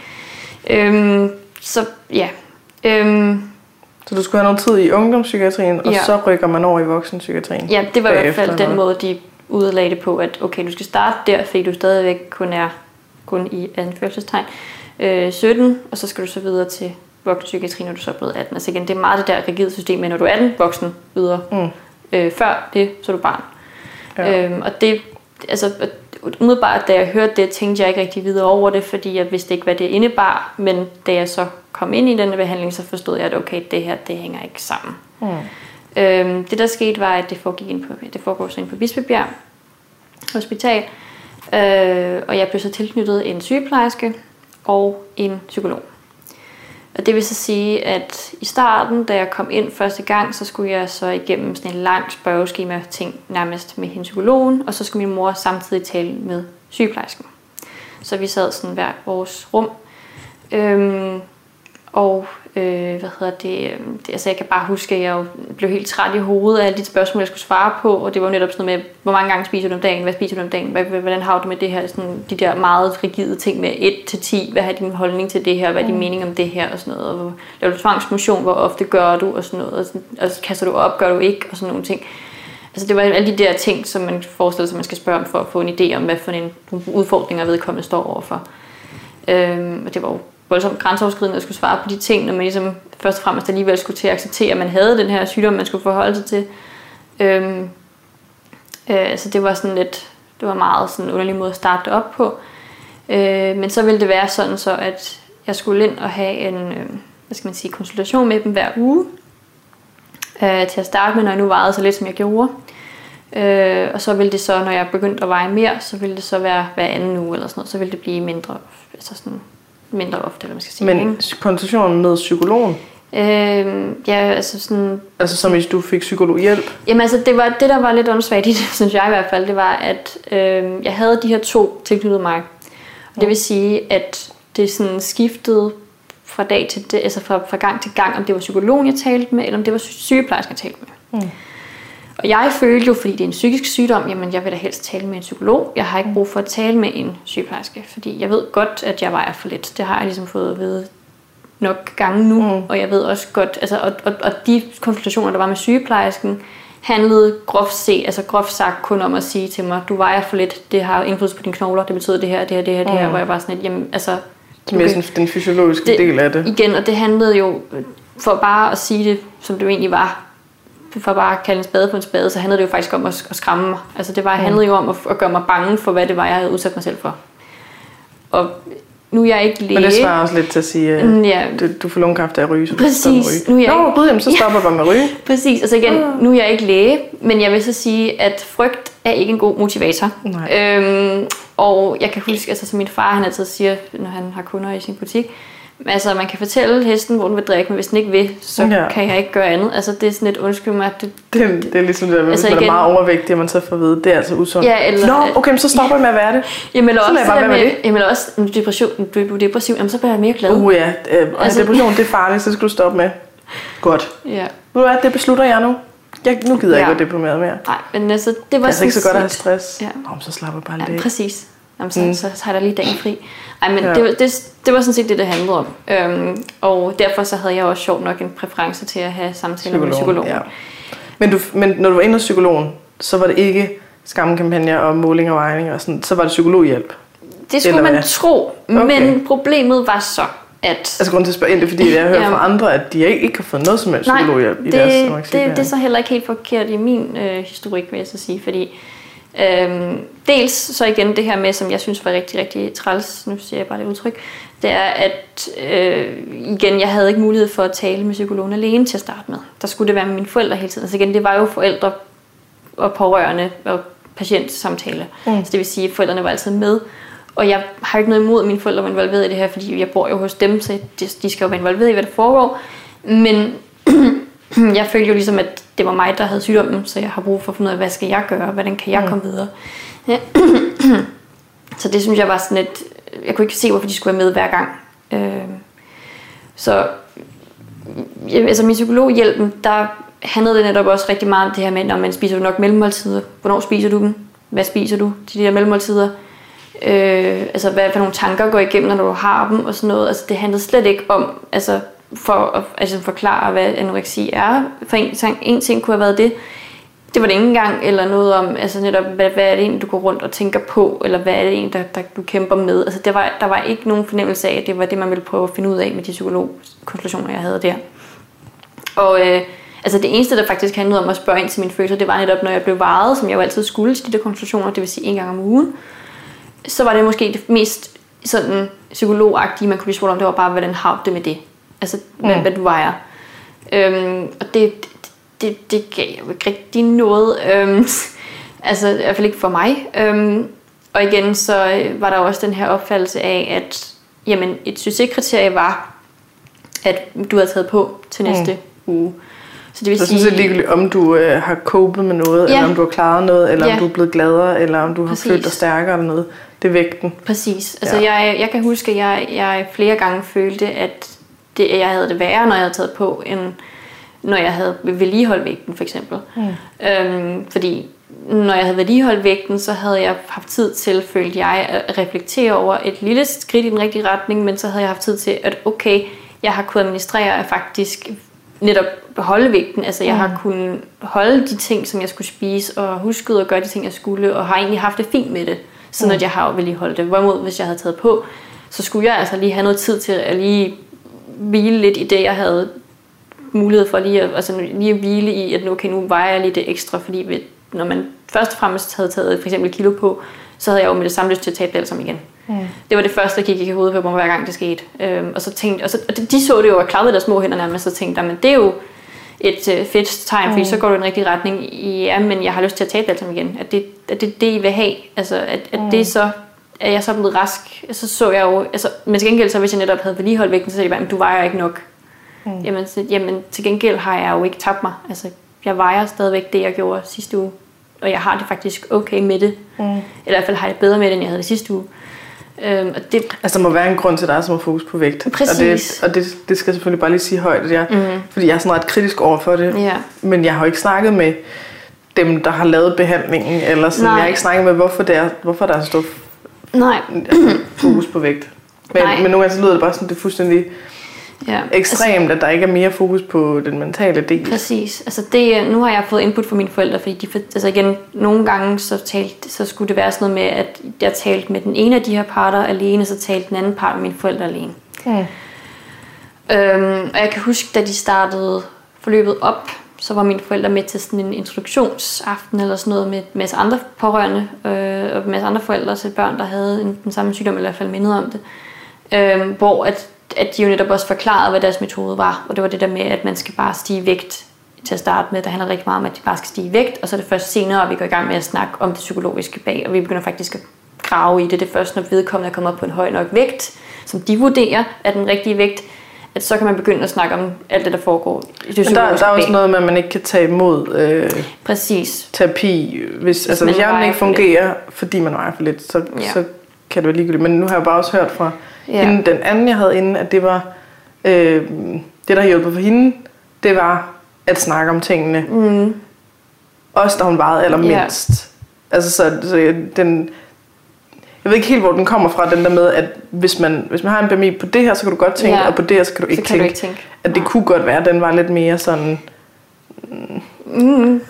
Øhm, så ja. Øhm, så du skulle have noget tid i ungdomspsykiatrien, og ja. så rykker man over i voksenpsykiatrien? Ja, det var i hvert fald den måde, de udlagde det på, at okay, du skal starte der, fordi du stadigvæk kun er kun i anførselstegn øh, 17, og så skal du så videre til voksenpsykiatri, når du så er blevet 18. Altså igen, det er meget det der rigide system, men når du er 18 voksen videre, mm. øh, før det, så er du barn. Ja. Øhm, og det, altså, umiddelbart, da jeg hørte det, tænkte jeg ikke rigtig videre over det, fordi jeg vidste ikke, hvad det indebar, men da jeg så kom ind i denne behandling, så forstod jeg, at okay, det her, det hænger ikke sammen. Mm. Øhm, det der skete var, at det foregik ind på, det foregår så ind på Bispebjerg Hospital, øh, og jeg blev så tilknyttet en sygeplejerske og en psykolog. Og det vil så sige, at i starten, da jeg kom ind første gang, så skulle jeg så igennem sådan en lang spørgeskema ting nærmest med hendes psykologen, og så skulle min mor samtidig tale med sygeplejersken. Så vi sad sådan hver vores rum. Øhm, og øh, hvad hedder det, øh, det, altså jeg kan bare huske, at jeg blev helt træt i hovedet af alle de spørgsmål, jeg skulle svare på, og det var netop sådan noget med, hvor mange gange spiser du om dagen, hvad spiser du om dagen, hvordan har du med det her, sådan, de der meget rigide ting med 1 til 10, hvad er din holdning til det her, hvad er din mm. mening om det her, og sådan noget, og laver du tvangsmotion, hvor ofte gør du, og sådan noget, og, sådan, og kaster du op, gør du ikke, og sådan nogle ting. Altså det var alle de der ting, som man forestiller sig, man skal spørge om for at få en idé om, hvad for en udfordring vedkommende står overfor. Øhm, og det var jo voldsomt grænseoverskridende at skulle svare på de ting, når man ligesom først og fremmest alligevel skulle til at acceptere, at man havde den her sygdom, man skulle forholde sig til. Øhm, øh, så det var sådan lidt, det var meget sådan en underlig måde at starte op på. Øh, men så ville det være sådan så, at jeg skulle ind og have en, øh, hvad skal man sige, konsultation med dem hver uge. Øh, til at starte med, når jeg nu vejede så lidt, som jeg gjorde. Øh, og så ville det så, når jeg begyndte at veje mere, så ville det så være hver anden uge eller sådan noget, så ville det blive mindre, altså sådan mindre ofte, eller man skal sige. Men ikke? konsultationen med psykologen? Øh, ja, altså sådan... Altså som hvis du fik psykologhjælp? Jamen altså, det, var, det der var lidt åndssvagt i det, synes jeg i hvert fald, det var, at øh, jeg havde de her to tilknyttet mig. Og det vil sige, at det sådan skiftede fra dag til det, altså fra, fra gang til gang, om det var psykologen, jeg talte med, eller om det var sygeplejersken, jeg talte med. Mm. Og jeg følte jo, fordi det er en psykisk sygdom, jamen jeg vil da helst tale med en psykolog. Jeg har ikke brug for at tale med en sygeplejerske, fordi jeg ved godt, at jeg vejer for lidt. Det har jeg ligesom fået at vide nok gange nu, mm. og jeg ved også godt, altså, og, og, og de konsultationer, der var med sygeplejersken, handlede groft set, altså groft sagt kun om at sige til mig, du vejer for lidt, det har indflydelse på dine knogler, det betyder det her, det her, det her, det her, mm. hvor jeg var sådan lidt, jamen altså... Det er mere sådan den fysiologiske det, del af det. Igen, og det handlede jo, for bare at sige det, som det egentlig var, for bare at kalde en spade på en spade, så handlede det jo faktisk om at, at skræmme mig. Altså det var, mm. handlede jo om at, at gøre mig bange for, hvad det var, jeg havde udsat mig selv for. Og nu er jeg ikke læge. Men det svarer også lidt til at sige, at mm, ja. du, du får lungekræft af at ryge, så Præcis. du Nu er jeg Nå, gud, jamen, så stopper ja. med at ryge. Præcis. Altså igen, ah. nu er jeg ikke læge, men jeg vil så sige, at frygt er ikke en god motivator. Nej. Øhm, og jeg kan huske, altså som min far han altid siger, når han har kunder i sin butik, Altså, man kan fortælle hesten, hvor den vil drikke, men hvis den ikke vil, så ja. kan jeg ikke gøre andet. Altså, det er sådan et undskyld mig. Det, det, det er ligesom det, altså, man igen, er meget overvægtig, og man så får at vide, det er altså usundt. Ja, eller, Nå, okay, men så stopper jeg med at være det. Jamen, eller så også, bare med, med det. Jamen, også, du depression, du er depressiv, jamen, så bliver jeg mere glad. Uh, ja. Øh, altså, depression, det er farligt, så skal du stoppe med. Godt. Ja. Ved du hvad, det beslutter jeg nu. Jeg, nu gider jeg ja. ikke at deprimeret mere. Nej, men altså, det var det altså ikke så godt at have stress. Ja. Nå, så slapper bare lidt ja, præcis. Jamen, så, mm. så, så har jeg lige dagen fri. Ej, men ja. det, det, det var sådan set det, det handlede om. Øhm, og derfor så havde jeg også sjovt nok en præference til at have samtaler med psykologen. Ja. Men, du, men når du var inde hos psykologen, så var det ikke skamkampagner og måling og vejning og sådan, så var det psykologhjælp? Det skulle man tro, okay. men problemet var så, at... Altså grunden til at spørge ind, det er fordi, jeg har hørt fra andre, at de ikke har fået noget som helst psykologhjælp i det, deres det, det er så heller ikke helt forkert i min øh, historik, vil jeg så sige, fordi Øhm, dels så igen det her med, som jeg synes var rigtig, rigtig træls, nu siger jeg bare det udtryk, det er, at øh, igen, jeg havde ikke mulighed for at tale med psykologen alene til at starte med. Der skulle det være med mine forældre hele tiden. Altså igen, det var jo forældre og pårørende og patientsamtale. Mm. Så det vil sige, at forældrene var altid med. Og jeg har ikke noget imod, at mine forældre var involveret i det her, fordi jeg bor jo hos dem, så de skal jo være involveret i, hvad der foregår. Men jeg følte jo ligesom, at det var mig, der havde sygdommen, så jeg har brug for at finde ud af, hvad skal jeg gøre, hvordan kan jeg mm. komme videre. Ja. så det synes jeg var sådan et, jeg kunne ikke se, hvorfor de skulle være med hver gang. Øh, så altså min psykologhjælpen, der handlede det netop også rigtig meget om det her med, når man spiser du nok mellemmåltider, hvornår spiser du dem, hvad spiser du til de der mellemmåltider? Øh, altså, hvad for nogle tanker går igennem, når du har dem og sådan noget. Altså, det handlede slet ikke om, altså, for at altså, forklare, hvad anoreksi er. For en, en ting kunne have været det, det var det ikke engang, eller noget om, altså netop, hvad, hvad er det egentlig, du går rundt og tænker på, eller hvad er det egentlig, der, der du kæmper med. Altså der var, der var ikke nogen fornemmelse af, at det var det, man ville prøve at finde ud af med de psykologkonsultationer, jeg havde der. Og øh, altså det eneste, der faktisk handlede om at spørge ind til mine følelser, det var netop, når jeg blev varet, som jeg jo altid skulle til de der konsultationer, det vil sige en gang om ugen, så var det måske det mest sådan psykologagtige, man kunne blive spurgt om, det var bare, hvordan har det med det? Altså, hvad, mm. hvad du vejer. Øhm, og det, det, det gav jo ikke rigtig noget. Øhm, altså i hvert fald ikke for mig. Øhm, og igen, så øh, var der også den her opfattelse af, at jamen, et succeskriterie var, at du havde taget på til næste mm. uge. Så det vil så sige... Så ligegyldigt, om du øh, har copet med noget, ja. eller om du har klaret noget, eller ja. om du er blevet gladere, eller om du har følt dig stærkere eller noget. Det er vægten. Præcis. Altså ja. jeg, jeg kan huske, at jeg, jeg flere gange følte, at det, jeg havde det værre, når jeg havde taget på, end når jeg havde vedligeholdt vægten for eksempel. Mm. Øhm, fordi når jeg havde vedligeholdt vægten, så havde jeg haft tid til, følte jeg, at reflektere over et lille skridt i den rigtige retning, men så havde jeg haft tid til, at okay, jeg har kunnet administrere at faktisk netop beholde vægten. Altså jeg mm. har kunnet holde de ting, som jeg skulle spise, og husket at gøre de ting, jeg skulle, og har egentlig haft det fint med det, sådan mm. at jeg har vedligeholdt det. Hvorimod, hvis jeg havde taget på, så skulle jeg altså lige have noget tid til at lige hvile lidt i det, jeg havde mulighed for lige at, altså lige at hvile i, at nu, okay, nu vejer jeg lige det ekstra, fordi ved, når man først og fremmest havde taget for eksempel kilo på, så havde jeg jo med det samme lyst til at tabe det alt sammen igen. Mm. Det var det første, der gik i hovedet på mig, hver gang det skete. Øhm, og så tænkte, og, så, og de så det jo, og klarede deres små hænder nærmest, så tænkte men det er jo et øh, fedt tegn, fordi mm. så går du i den rigtige retning. Ja, men jeg har lyst til at tabe det alt sammen igen. At det, at det det, I vil have. Altså, at, at mm. det så er jeg så blevet rask, så så jeg jo, altså, men til gengæld så hvis jeg netop havde vedligeholdt vægten, så sagde jeg bare, du vejer ikke nok. Mm. Jamen, så, jamen, til gengæld har jeg jo ikke tabt mig. Altså, jeg vejer stadigvæk det, jeg gjorde sidste uge. Og jeg har det faktisk okay med det. Mm. Eller i hvert fald har jeg det bedre med det, end jeg havde det sidste uge. Øhm, og det, altså, der må være en grund til dig, som har fokus på vægt. Præcis. Og, det, og det, det skal jeg selvfølgelig bare lige sige højt, at jeg, mm. fordi jeg er sådan ret kritisk over for det. Ja. Men jeg har jo ikke snakket med dem, der har lavet behandlingen, eller sådan. Nej. jeg har ikke snakket med, hvorfor, det er, hvorfor der er så stor Nej. fokus på vægt. Men, Nej. men nogle gange så lyder det bare sådan, det er fuldstændig ja. ekstremt, altså, at der ikke er mere fokus på den mentale del. Præcis. Altså det, nu har jeg fået input fra mine forældre, fordi de, altså igen, nogle gange så, talt, så skulle det være sådan noget med, at jeg talte med den ene af de her parter alene, så talte den anden part med mine forældre alene. Ja. Øhm, og jeg kan huske, da de startede forløbet op, så var mine forældre med til sådan en introduktionsaften eller sådan noget med en masse andre pårørende øh, og en masse andre forældre til børn, der havde en, den samme sygdom, eller i hvert fald mindet om det. Øh, hvor at at de jo netop også forklarede, hvad deres metode var. Og det var det der med, at man skal bare stige vægt til at starte med. Der handler rigtig meget om, at de bare skal stige vægt, og så er det først senere, at vi går i gang med at snakke om det psykologiske bag, og vi begynder faktisk at grave i det. Det er først, når vedkommende er kommet op på en høj nok vægt, som de vurderer er den rigtige vægt, at så kan man begynde at snakke om alt det, der foregår i det Men der, der er også noget med, at man ikke kan tage imod øh, Præcis. terapi. Hvis, altså, hvis hjernen ikke fungerer, fordi man vejer for lidt, så, ja. så kan det være ligegyldigt. Men nu har jeg bare også hørt fra Ja. Hende, den anden, jeg havde inde, at det var øh, det, der hjulpet for hende, det var at snakke om tingene. Mm. Også da hun vejede allermindst. Ja. Altså, så, så den, jeg ved ikke helt, hvor den kommer fra, den der med, at hvis man, hvis man har en BMI på det her, så kan du godt tænke, ja. og på det her, så kan du ikke, kan tænke, du ikke tænke. At det kunne godt være, at den var lidt mere sådan mm,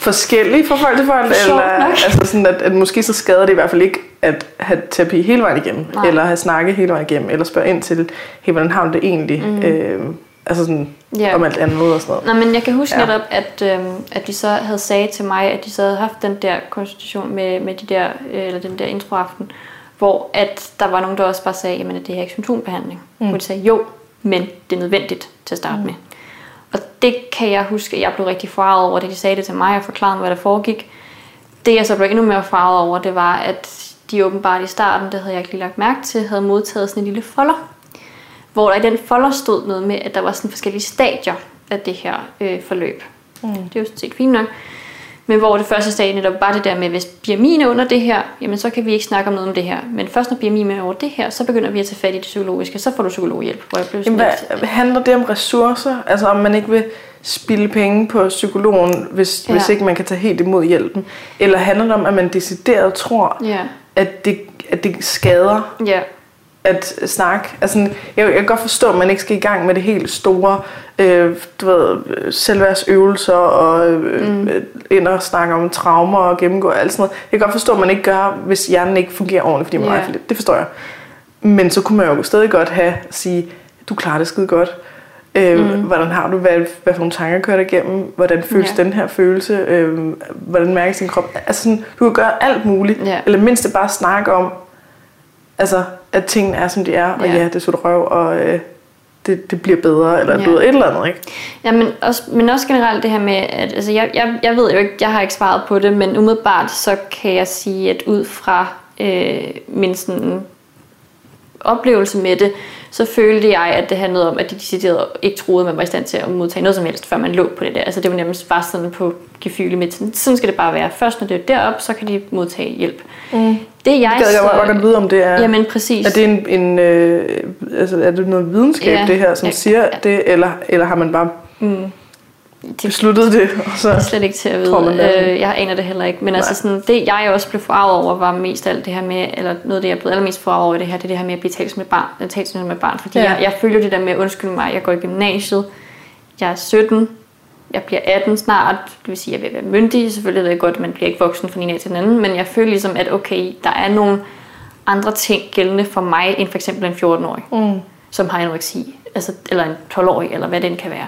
forskellig fra folk til folk. Eller, altså sådan, at, at måske så skader det i hvert fald ikke at have terapi hele vejen igennem, Nej. eller have snakket hele vejen igennem, eller spørge ind til, hey, hvordan har det egentlig? Mm. Øh, altså sådan, yeah. om alt andet og sådan noget. Nå, men jeg kan huske ja. netop, at, øh, at de så havde sagt til mig, at de så havde haft den der konstitution med, med de der, øh, eller den der introaften, hvor at der var nogen, der også bare sagde, jamen, at det her er ikke symptombehandling. Mm. De sagde, jo, men det er nødvendigt til at starte mm. med. Og det kan jeg huske, at jeg blev rigtig farvet over, da de sagde det til mig og forklarede hvad der foregik. Det jeg så blev endnu mere farvet over, det var, at de åbenbart i starten, det havde jeg ikke lige lagt mærke til, havde modtaget sådan en lille folder. Hvor der i den folder stod noget med, at der var sådan forskellige stadier af det her øh, forløb. Mm. Det er jo sådan set fint nok. Men hvor det første stadie netop var det der med, hvis BMI er under det her, jamen så kan vi ikke snakke om noget om det her. Men først når BMI er over det her, så begynder vi at tage fat i det psykologiske, så får du psykologhjælp. Hvor jeg blev jamen, hvad, lidt, handler det om ressourcer? Altså om man ikke vil spille penge på psykologen, hvis, ja. hvis ikke man kan tage helt imod hjælpen? Eller handler det om, at man decideret tror, ja. at, det, at det skader? Ja at snakke. Altså, jeg, jeg kan godt forstå, at man ikke skal i gang med det helt store, øh, du ved, selvværdsøvelser og øh, mm. ind og snakke om traumer og gennemgå alt sådan noget. Jeg kan godt forstå, at man ikke gør, hvis hjernen ikke fungerer ordentligt, fordi man yeah. er for Det forstår jeg. Men så kunne man jo stadig godt have at sige, du klarer det skide godt. Øh, mm. Hvordan har du, hvad, hvad for nogle tanker kører igennem? Hvordan føles yeah. den her følelse? Øh, hvordan mærkes din krop? Altså sådan, du kan gøre alt muligt. Yeah. Eller mindst bare snakke om, altså, at tingene er, som de er, og ja, ja det er røv, og øh, det, det bliver bedre, eller ja. du ved, et eller andet, ikke? Ja, men også, men også generelt det her med, at altså, jeg, jeg, jeg ved jo ikke, jeg har ikke svaret på det, men umiddelbart så kan jeg sige, at ud fra øh, min sådan, oplevelse med det, så følte jeg, at det handlede om, at de decideret ikke troede, at man var i stand til at modtage noget som helst, før man lå på det der. Altså det var nærmest bare sådan på gefylig med, sådan, sådan skal det bare være. Først når det er derop, så kan de modtage hjælp. Mm. Det jeg det jeg godt vide, om det er... Jamen præcis. Er det en, en øh, altså, er det noget videnskab, ja, det her, som ja, siger ja. det, eller, eller har man bare mm. Besluttet det? Og så det er slet ikke til at vide. Øh, jeg aner det heller ikke. Men altså sådan, det jeg også blev forarvet over, var mest alt det her med, eller noget af det, jeg blev allermest forarvet over det her, det er det her med at blive talt et barn. Talt som et barn fordi ja. jeg, jeg følger det der med, undskyld mig, jeg går i gymnasiet, jeg er 17, jeg bliver 18 snart, det vil sige, at jeg vil være myndig. Selvfølgelig ved jeg godt, at man bliver ikke voksen fra en af til den anden, men jeg føler ligesom, at okay, der er nogle andre ting gældende for mig, end for eksempel en 14-årig, mm. som har anoreksi, altså, eller en 12-årig, eller hvad det kan være.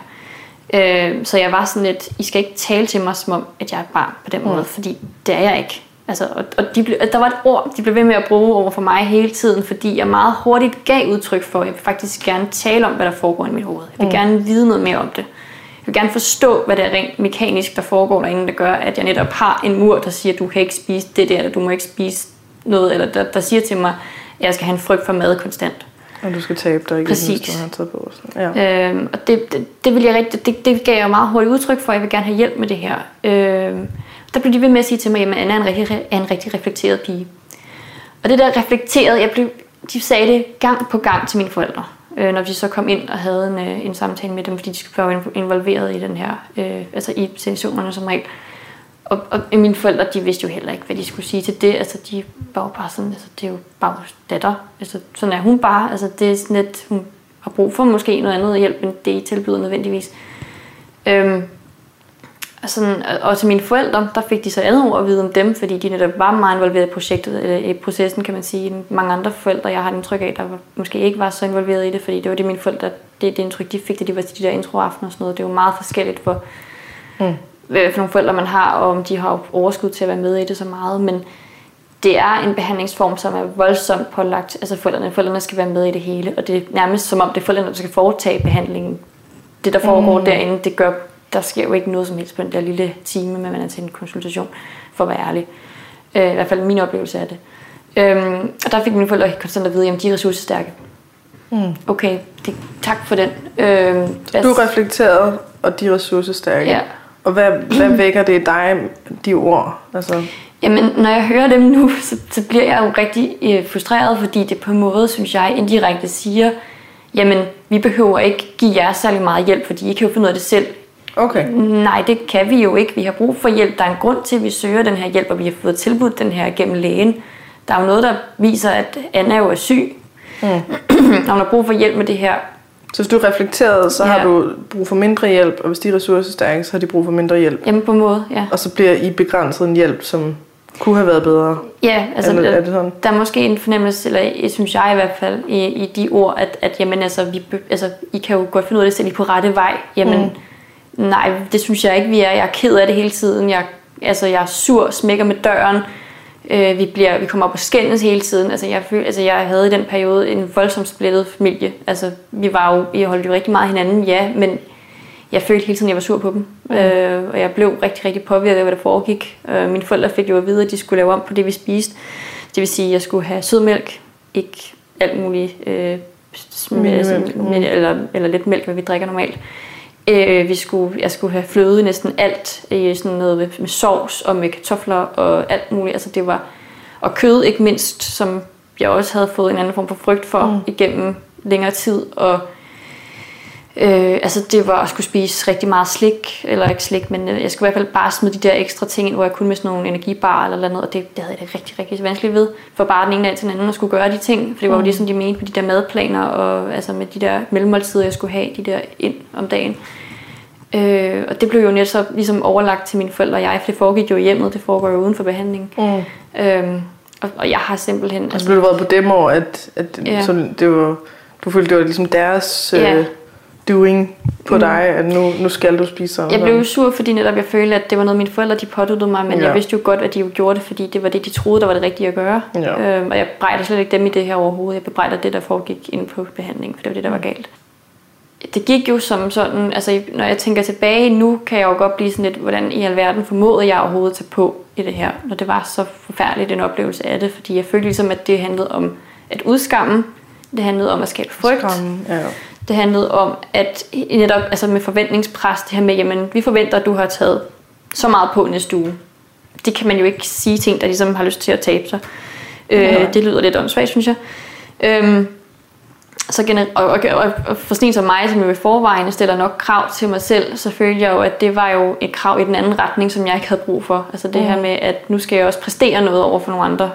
Øh, så jeg var sådan lidt, I skal ikke tale til mig, som om, at jeg er et barn på den mm. måde, fordi det er jeg ikke. Altså, og, og de blev, der var et ord, de blev ved med at bruge over for mig hele tiden, fordi jeg meget hurtigt gav udtryk for, at jeg vil faktisk gerne tale om, hvad der foregår i mit hoved. Jeg vil mm. gerne vide noget mere om det vil gerne forstå, hvad det er rent mekanisk, der foregår derinde, der gør, at jeg netop har en mur, der siger, at du kan ikke spise det der, eller du må ikke spise noget, eller der, der siger til mig, at jeg skal have en frygt for mad konstant. Og du skal tabe dig igen, Præcis. hvis du har taget på. Ja. Øhm, og det, det, det, vil jeg rigtig, det, det gav jeg meget hurtigt udtryk for, at jeg vil gerne have hjælp med det her. Øhm, der blev de ved med at sige til mig, at Anna er en rigtig, er en rigtig reflekteret pige. Og det der reflekteret, jeg blev, de sagde det gang på gang til mine forældre øh, når de så kom ind og havde en, øh, en samtale med dem, fordi de skulle være involveret i den her, øh, altså i sessionerne som regel. Og, og mine forældre, de vidste jo heller ikke, hvad de skulle sige til det. Altså, de var jo bare sådan, altså, det er jo bare vores datter. Altså, sådan er hun bare. Altså, det er sådan lidt, hun har brug for måske noget andet hjælp, end det I tilbyder nødvendigvis. Øhm, og, sådan, og til mine forældre, der fik de så andet ord at vide om dem, fordi de netop var meget involveret i projektet, eller i processen, kan man sige. Mange andre forældre, jeg har indtryk af, der måske ikke var så involveret i det, fordi det var det mine forældre, det, det indtryk, de fik, da de var til de der introaften og sådan noget. Det er jo meget forskelligt for, mm hvad for nogle forældre man har, og om de har overskud til at være med i det så meget. Men det er en behandlingsform, som er voldsomt pålagt. Altså forældrene, forældrene skal være med i det hele, og det er nærmest som om det er forældrene, der skal foretage behandlingen. Det, der foregår mm. derinde, det gør der sker jo ikke noget som helst på den der lille time, med man er til en konsultation, for at være ærlig. Øh, I hvert fald min oplevelse af det. Øhm, og der fik mine forældre konstant at vide, at de er ressourcestærke. Mm. Okay, det, tak for den. Øhm, du er reflekteret, og de er ressourcestærke. Ja. Og hvad, hvad vækker det i dig, de ord? Altså... Jamen, når jeg hører dem nu, så, så bliver jeg jo rigtig øh, frustreret, fordi det på en måde, synes jeg, indirekte siger, jamen, vi behøver ikke give jer særlig meget hjælp, fordi I kan jo finde ud af det selv. Okay. Nej, det kan vi jo ikke. Vi har brug for hjælp. Der er en grund til, at vi søger den her hjælp, og vi har fået tilbudt den her gennem lægen. Der er jo noget, der viser, at Anna jo er syg. Mm. og hun har brug for hjælp med det her. Så hvis du er reflekteret, så ja. har du brug for mindre hjælp, og hvis de er ressourcestærke, så har de brug for mindre hjælp. Jamen på en måde, ja. Og så bliver I begrænset en hjælp, som kunne have været bedre. Ja, altså er, er det sådan? der er måske en fornemmelse, eller synes jeg i hvert fald, i, i de ord, at, at jamen, altså, vi, altså, I kan jo godt finde ud af det selv, I på rette vej. Jamen, mm Nej, det synes jeg ikke, vi er. Jeg er ked af det hele tiden. Jeg, altså, jeg er sur, smækker med døren. Øh, vi, bliver, vi kommer op og skændes hele tiden. Altså, jeg, føl, altså, jeg havde i den periode en voldsomt splittet familie. Altså, vi, var jo, vi holdt jo rigtig meget hinanden, ja, men jeg følte hele tiden, at jeg var sur på dem. Mm. Øh, og jeg blev rigtig, rigtig påvirket af, hvad der foregik. Øh, mine forældre fik jo at vide, at de skulle lave om på det, vi spiste. Det vil sige, at jeg skulle have sødmælk, ikke alt muligt, øh, med, altså, med, eller, eller lidt mælk, hvad vi drikker normalt Øh, vi skulle, jeg skulle have fløde næsten alt, øh, sådan noget med, med sovs og med kartofler og alt muligt. Altså det var, og kød ikke mindst, som jeg også havde fået en anden form for frygt for mm. igennem længere tid. Og Øh, altså det var at skulle spise rigtig meget slik, eller ikke slik, men øh, jeg skulle i hvert fald bare smide de der ekstra ting ind, hvor jeg kunne med sådan nogle energibar eller noget, og det, det havde jeg det rigtig, rigtig vanskeligt ved, for bare den ene dag til den anden at skulle gøre de ting, for det var jo mm. ligesom de mente med de der madplaner, og altså med de der mellemmåltider, jeg skulle have, de der ind om dagen. Øh, og det blev jo netop ligesom overlagt til mine forældre og jeg, for det foregik jo i hjemmet, det foregår jo uden for behandling. Mm. Øh, og, og jeg har simpelthen... Altså, blev du været på dem år, at, at ja. så det var, du følte, det var ligesom deres... Ja. Doing på mm. dig, at nu, nu skal du spise sådan Jeg blev jo sur, fordi netop jeg følte, at det var noget, mine forældre de påduttede mig, men ja. jeg vidste jo godt, at de jo gjorde det, fordi det var det, de troede, der var det rigtige at gøre. Ja. Øhm, og jeg bebrejder slet ikke dem i det her overhovedet. Jeg bebrejder det, der foregik ind på behandling, for det var det, der var mm. galt. Det gik jo som sådan, altså når jeg tænker tilbage nu, kan jeg jo godt blive sådan lidt, hvordan i alverden formåede jeg overhovedet at tage på i det her, når det var så forfærdeligt en oplevelse af det, fordi jeg følte ligesom, at det handlede om at udskamme, det handlede om at skabe frygt, Skram, ja. Det handlede om, at netop altså med forventningspres, det her med, jamen vi forventer, at du har taget så meget på næste uge. Det kan man jo ikke sige ting, der ligesom har lyst til at tabe sig. Ja. Øh, det lyder lidt åndssvagt, synes jeg. Øhm, så gener- og, og, og, og for sådan som mig, som jo i forvejen stiller nok krav til mig selv, så følte jeg jo, at det var jo et krav i den anden retning, som jeg ikke havde brug for. Altså det mm. her med, at nu skal jeg også præstere noget over for nogle andre,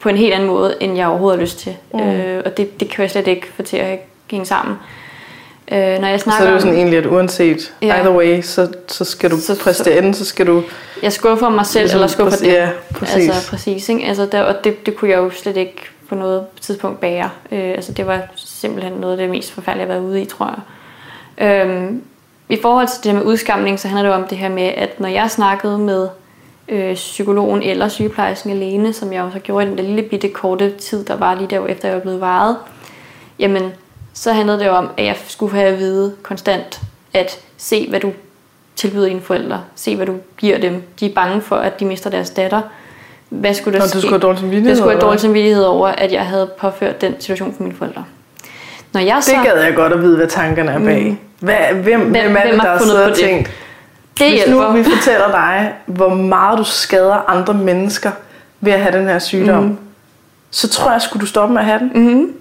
på en helt anden måde, end jeg overhovedet har lyst til. Mm. Øh, og det, det kan jeg slet ikke få til at hænge sammen. Øh, når jeg snakker så er det jo sådan egentlig, at uanset ja. either way, så, så skal du så, præstere enden, så skal du... Jeg skuffer mig selv, ligesom, eller skuffer det. Ja, præcis. Altså, præcis ikke? Altså, der, og det, det kunne jeg jo slet ikke på noget tidspunkt bære. Øh, altså, det var simpelthen noget af det mest forfærdelige, jeg har været ude i, tror jeg. Øh, I forhold til det med udskamning, så handler det om det her med, at når jeg snakkede med øh, psykologen eller sygeplejersken alene, som jeg også gjorde i den der lille bitte korte tid, der var lige der, efter jeg var blevet varet, jamen så handlede det om, at jeg skulle have at vide konstant, at se, hvad du tilbyder dine forældre. Se, hvad du giver dem. De er bange for, at de mister deres datter. Hvad skulle der Nå, ske? Du skulle have dårlig samvittighed Det skulle have dårlig samvittighed over, at jeg havde påført den situation for mine forældre. Når jeg så, det gad jeg godt at vide, hvad tankerne er bag. Mm. Hvad, hvem, hvem, hvem er det, der har siddet og tænkt? Det Hvis hjælper. nu vi fortæller dig, hvor meget du skader andre mennesker ved at have den her sygdom, mm. så tror jeg, skulle du stoppe med at have den. Mm.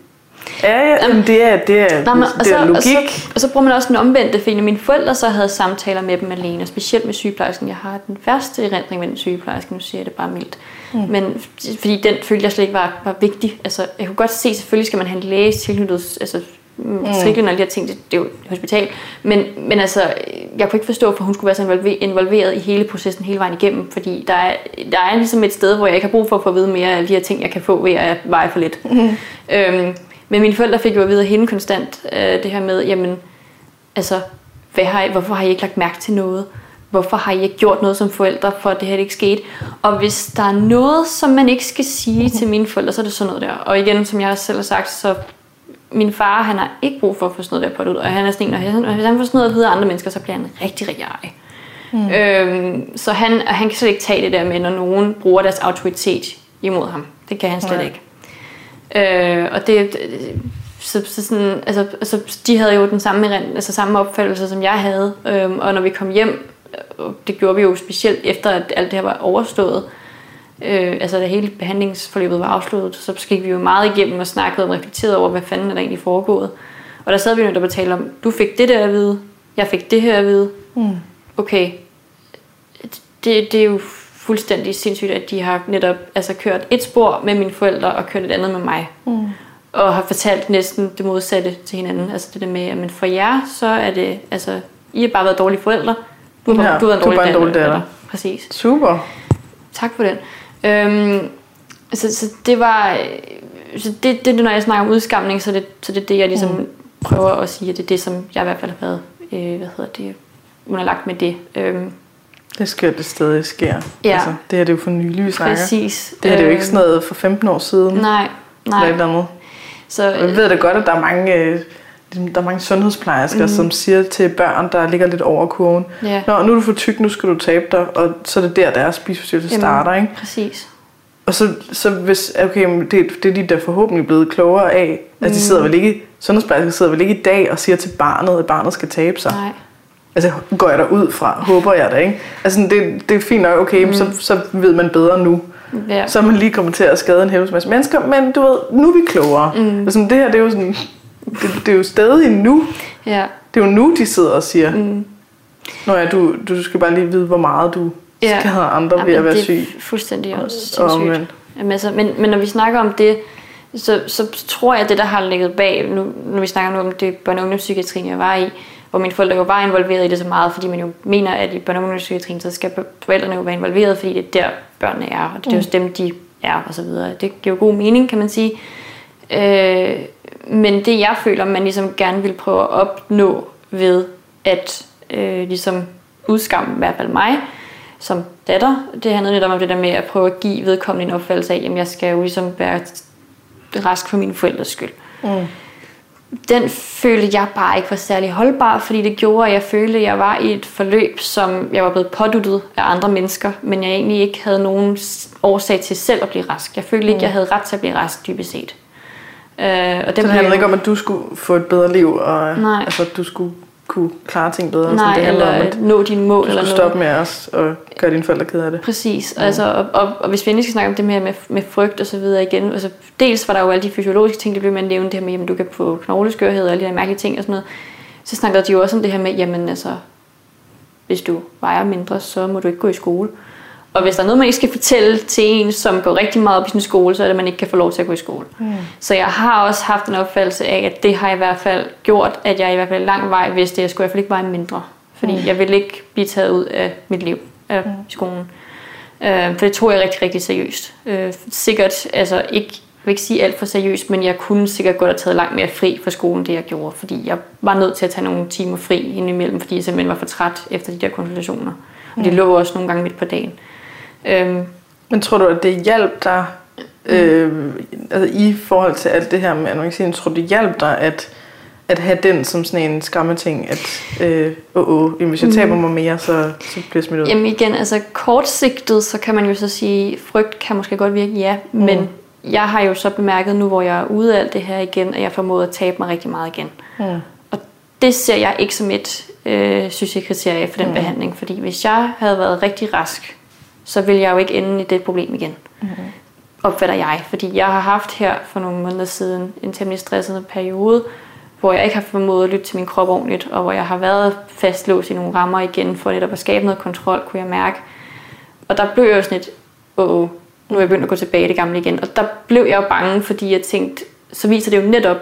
Ja, ja Jamen, det er, det er, Nå, men, det er så, logik. Og så, og så bruger man også den omvendte, fordi mine forældre så havde samtaler med dem alene, og specielt med sygeplejersken. Jeg har den første erindring med den sygeplejerske, nu siger jeg det bare mildt. Mm. Men fordi den følte jeg slet ikke var, var vigtig. Altså, jeg kunne godt se, selvfølgelig skal man have en læge tilknyttet, altså mm. og alle de her ting, det, det er jo et hospital. Men, men altså, jeg kunne ikke forstå, for hun skulle være så involveret i hele processen hele vejen igennem, fordi der er, der er ligesom et sted, hvor jeg ikke har brug for at få at vide mere af de her ting, jeg kan få ved at veje for lidt. Mm. Øhm, men mine forældre fik jo at vide af hende konstant øh, det her med, jamen, altså, hvad har I, hvorfor har I ikke lagt mærke til noget? Hvorfor har I ikke gjort noget som forældre, for at det her ikke skete? Og hvis der er noget, som man ikke skal sige til mine forældre, så er det sådan noget der. Og igen, som jeg selv har sagt, så min far, han har ikke brug for at få sådan noget der på ud. Og han er sådan en, og hvis han får sådan noget at vide af andre mennesker, så bliver han rigtig, rigtig ej. Mm. Øhm, så han, han kan slet ikke tage det der med, når nogen bruger deres autoritet imod ham. Det kan han slet Nej. ikke. Øh, og det, så, så sådan, altså, altså, de havde jo den samme, altså, samme opfattelse, som jeg havde. Øh, og når vi kom hjem, det gjorde vi jo specielt efter, at alt det her var overstået, øh, altså da hele behandlingsforløbet var afsluttet, så gik vi jo meget igennem og snakkede og reflekterede over, hvad fanden er der egentlig foregået. Og der sad vi jo der og talte om, du fik det der at vide, jeg fik det her at vide. Mm. Okay, det, det er jo fuldstændig sindssygt, at de har netop altså, kørt et spor med mine forældre og kørt et andet med mig. Mm. Og har fortalt næsten det modsatte til hinanden. Altså det der med, at for jer, så er det, altså, I har bare været dårlige forældre. Du har, ja, du har en dårlig, en dårlig datter. Præcis. Super. Tak for den. Øhm, så, så det var, så det, det, når jeg snakker om udskamning, så det, så det er det, jeg ligesom mm. prøver at sige, at det er det, som jeg i hvert fald har været, øh, hvad hedder det, underlagt med det. Øhm, det sker, det stadig sker. Ja. Altså, det her det er jo for nylig, vi snakker. Præcis. Det her det er jo ikke sådan noget for 15 år siden. Nej, nej. Eller andet. Så, jeg ved da godt, at der er mange, øh, ligesom, der er mange sundhedsplejersker, mm. som siger til børn, der ligger lidt over kurven, ja. Nå, nu er du for tyk, nu skal du tabe dig, og så er det der, deres spiseforstyrrelse starter, ikke? Præcis. Og så, så hvis, okay, det, det er de der forhåbentlig blevet klogere af, mm. altså de sidder vel ikke, sundhedsplejersker sidder vel ikke i dag og siger til barnet, at barnet skal tabe sig. Nej. Altså går jeg der ud fra, håber jeg da, ikke? Altså det, det er fint nok, okay, mm. så, så ved man bedre nu. Ja. Så er man lige kommet til at skade en hel masse mennesker, men du ved, nu er vi klogere. Mm. Altså det her, det er jo sådan, det, det er jo stadig nu. Ja. Det er jo nu, de sidder og siger, mm. Nå ja, du, du skal bare lige vide, hvor meget du ja. skal have andre Jamen, ved at være syg. det er fuldstændig også og, men. Jamen, altså, men, men når vi snakker om det, så, så tror jeg, at det, der har ligget bag, nu, når vi snakker nu om det børne- og ungdomspsykiatrien, jeg var i, hvor mine forældre jo var involveret i det så meget, fordi man jo mener, at i børne- og så skal forældrene jo være involveret, fordi det er der, børnene er, og det er jo mm. dem, de er, og så videre. Det giver jo god mening, kan man sige. Øh, men det, jeg føler, man ligesom gerne vil prøve at opnå ved at øh, ligesom udskamme i hvert fald mig som datter, det handlede lidt om det der med at prøve at give vedkommende en opfattelse af, at jeg skal jo ligesom være rask for mine forældres skyld. Mm den følte jeg bare ikke var særlig holdbar, fordi det gjorde, at jeg følte, at jeg var i et forløb, som jeg var blevet påduttet af andre mennesker, men jeg egentlig ikke havde nogen årsag til selv at blive rask. Jeg følte ikke, mm. jeg havde ret til at blive rask, dybest set. Øh, og det handler ikke om, at du skulle få et bedre liv, og Nej. altså, at du skulle kunne klare ting bedre. Nej, det eller om, at nå dine mål. Du eller noget. stoppe med os og gøre dine forældre ked af det. Præcis. Ja. Altså, og, og, og, hvis vi endelig skal snakke om det med, med, med frygt og så videre igen. Altså, dels var der jo alle de fysiologiske ting, der blev man nævnt, det her med, at du kan få knogleskørhed og alle de der mærkelige ting og sådan noget. Så snakkede de jo også om det her med, jamen altså, hvis du vejer mindre, så må du ikke gå i skole. Og hvis der er noget, man ikke skal fortælle til en, som går rigtig meget op i sin skole, så er det, at man ikke kan få lov til at gå i skole. Mm. Så jeg har også haft en opfattelse af, at det har i hvert fald gjort, at jeg i hvert fald lang vej vidste, at jeg skulle i hvert fald ikke veje mindre. Fordi mm. jeg ville ikke blive taget ud af mit liv af mm. skolen. Øh, for det tog jeg rigtig, rigtig seriøst. Øh, sikkert, altså ikke, jeg vil ikke sige alt for seriøst, men jeg kunne sikkert godt have taget langt mere fri fra skolen, det jeg gjorde. Fordi jeg var nødt til at tage nogle timer fri indimellem, fordi jeg simpelthen var for træt efter de der konsultationer. Og det mm. lå også nogle gange midt på dagen. Øhm, Men tror du, at det hjalp dig, øh, altså i forhold til alt det her med anoreksien, tror du, det hjalp dig at, at have den som sådan en skræmmeting, at øh, åh, åh, hvis jeg taber mm. mig mere, så, så bliver jeg smidt ud? Jamen igen, altså kortsigtet, så kan man jo så sige, frygt kan måske godt virke, ja, mm. men jeg har jo så bemærket nu, hvor jeg er ude af alt det her igen, at jeg formåede at tabe mig rigtig meget igen. Mm. Og det ser jeg ikke som et øh, succeskriterie for den mm. behandling, fordi hvis jeg havde været rigtig rask, så vil jeg jo ikke ende i det problem igen. Mm-hmm. Opfatter jeg. Fordi jeg har haft her for nogle måneder siden en temmelig stresset periode, hvor jeg ikke har formået at lytte til min krop ordentligt, og hvor jeg har været fastlåst i nogle rammer igen, for netop at skabe noget kontrol, kunne jeg mærke. Og der blev jeg jo sådan et, åh, oh, nu er jeg begyndt at gå tilbage i det gamle igen. Og der blev jeg jo bange, fordi jeg tænkte, så viser det jo netop,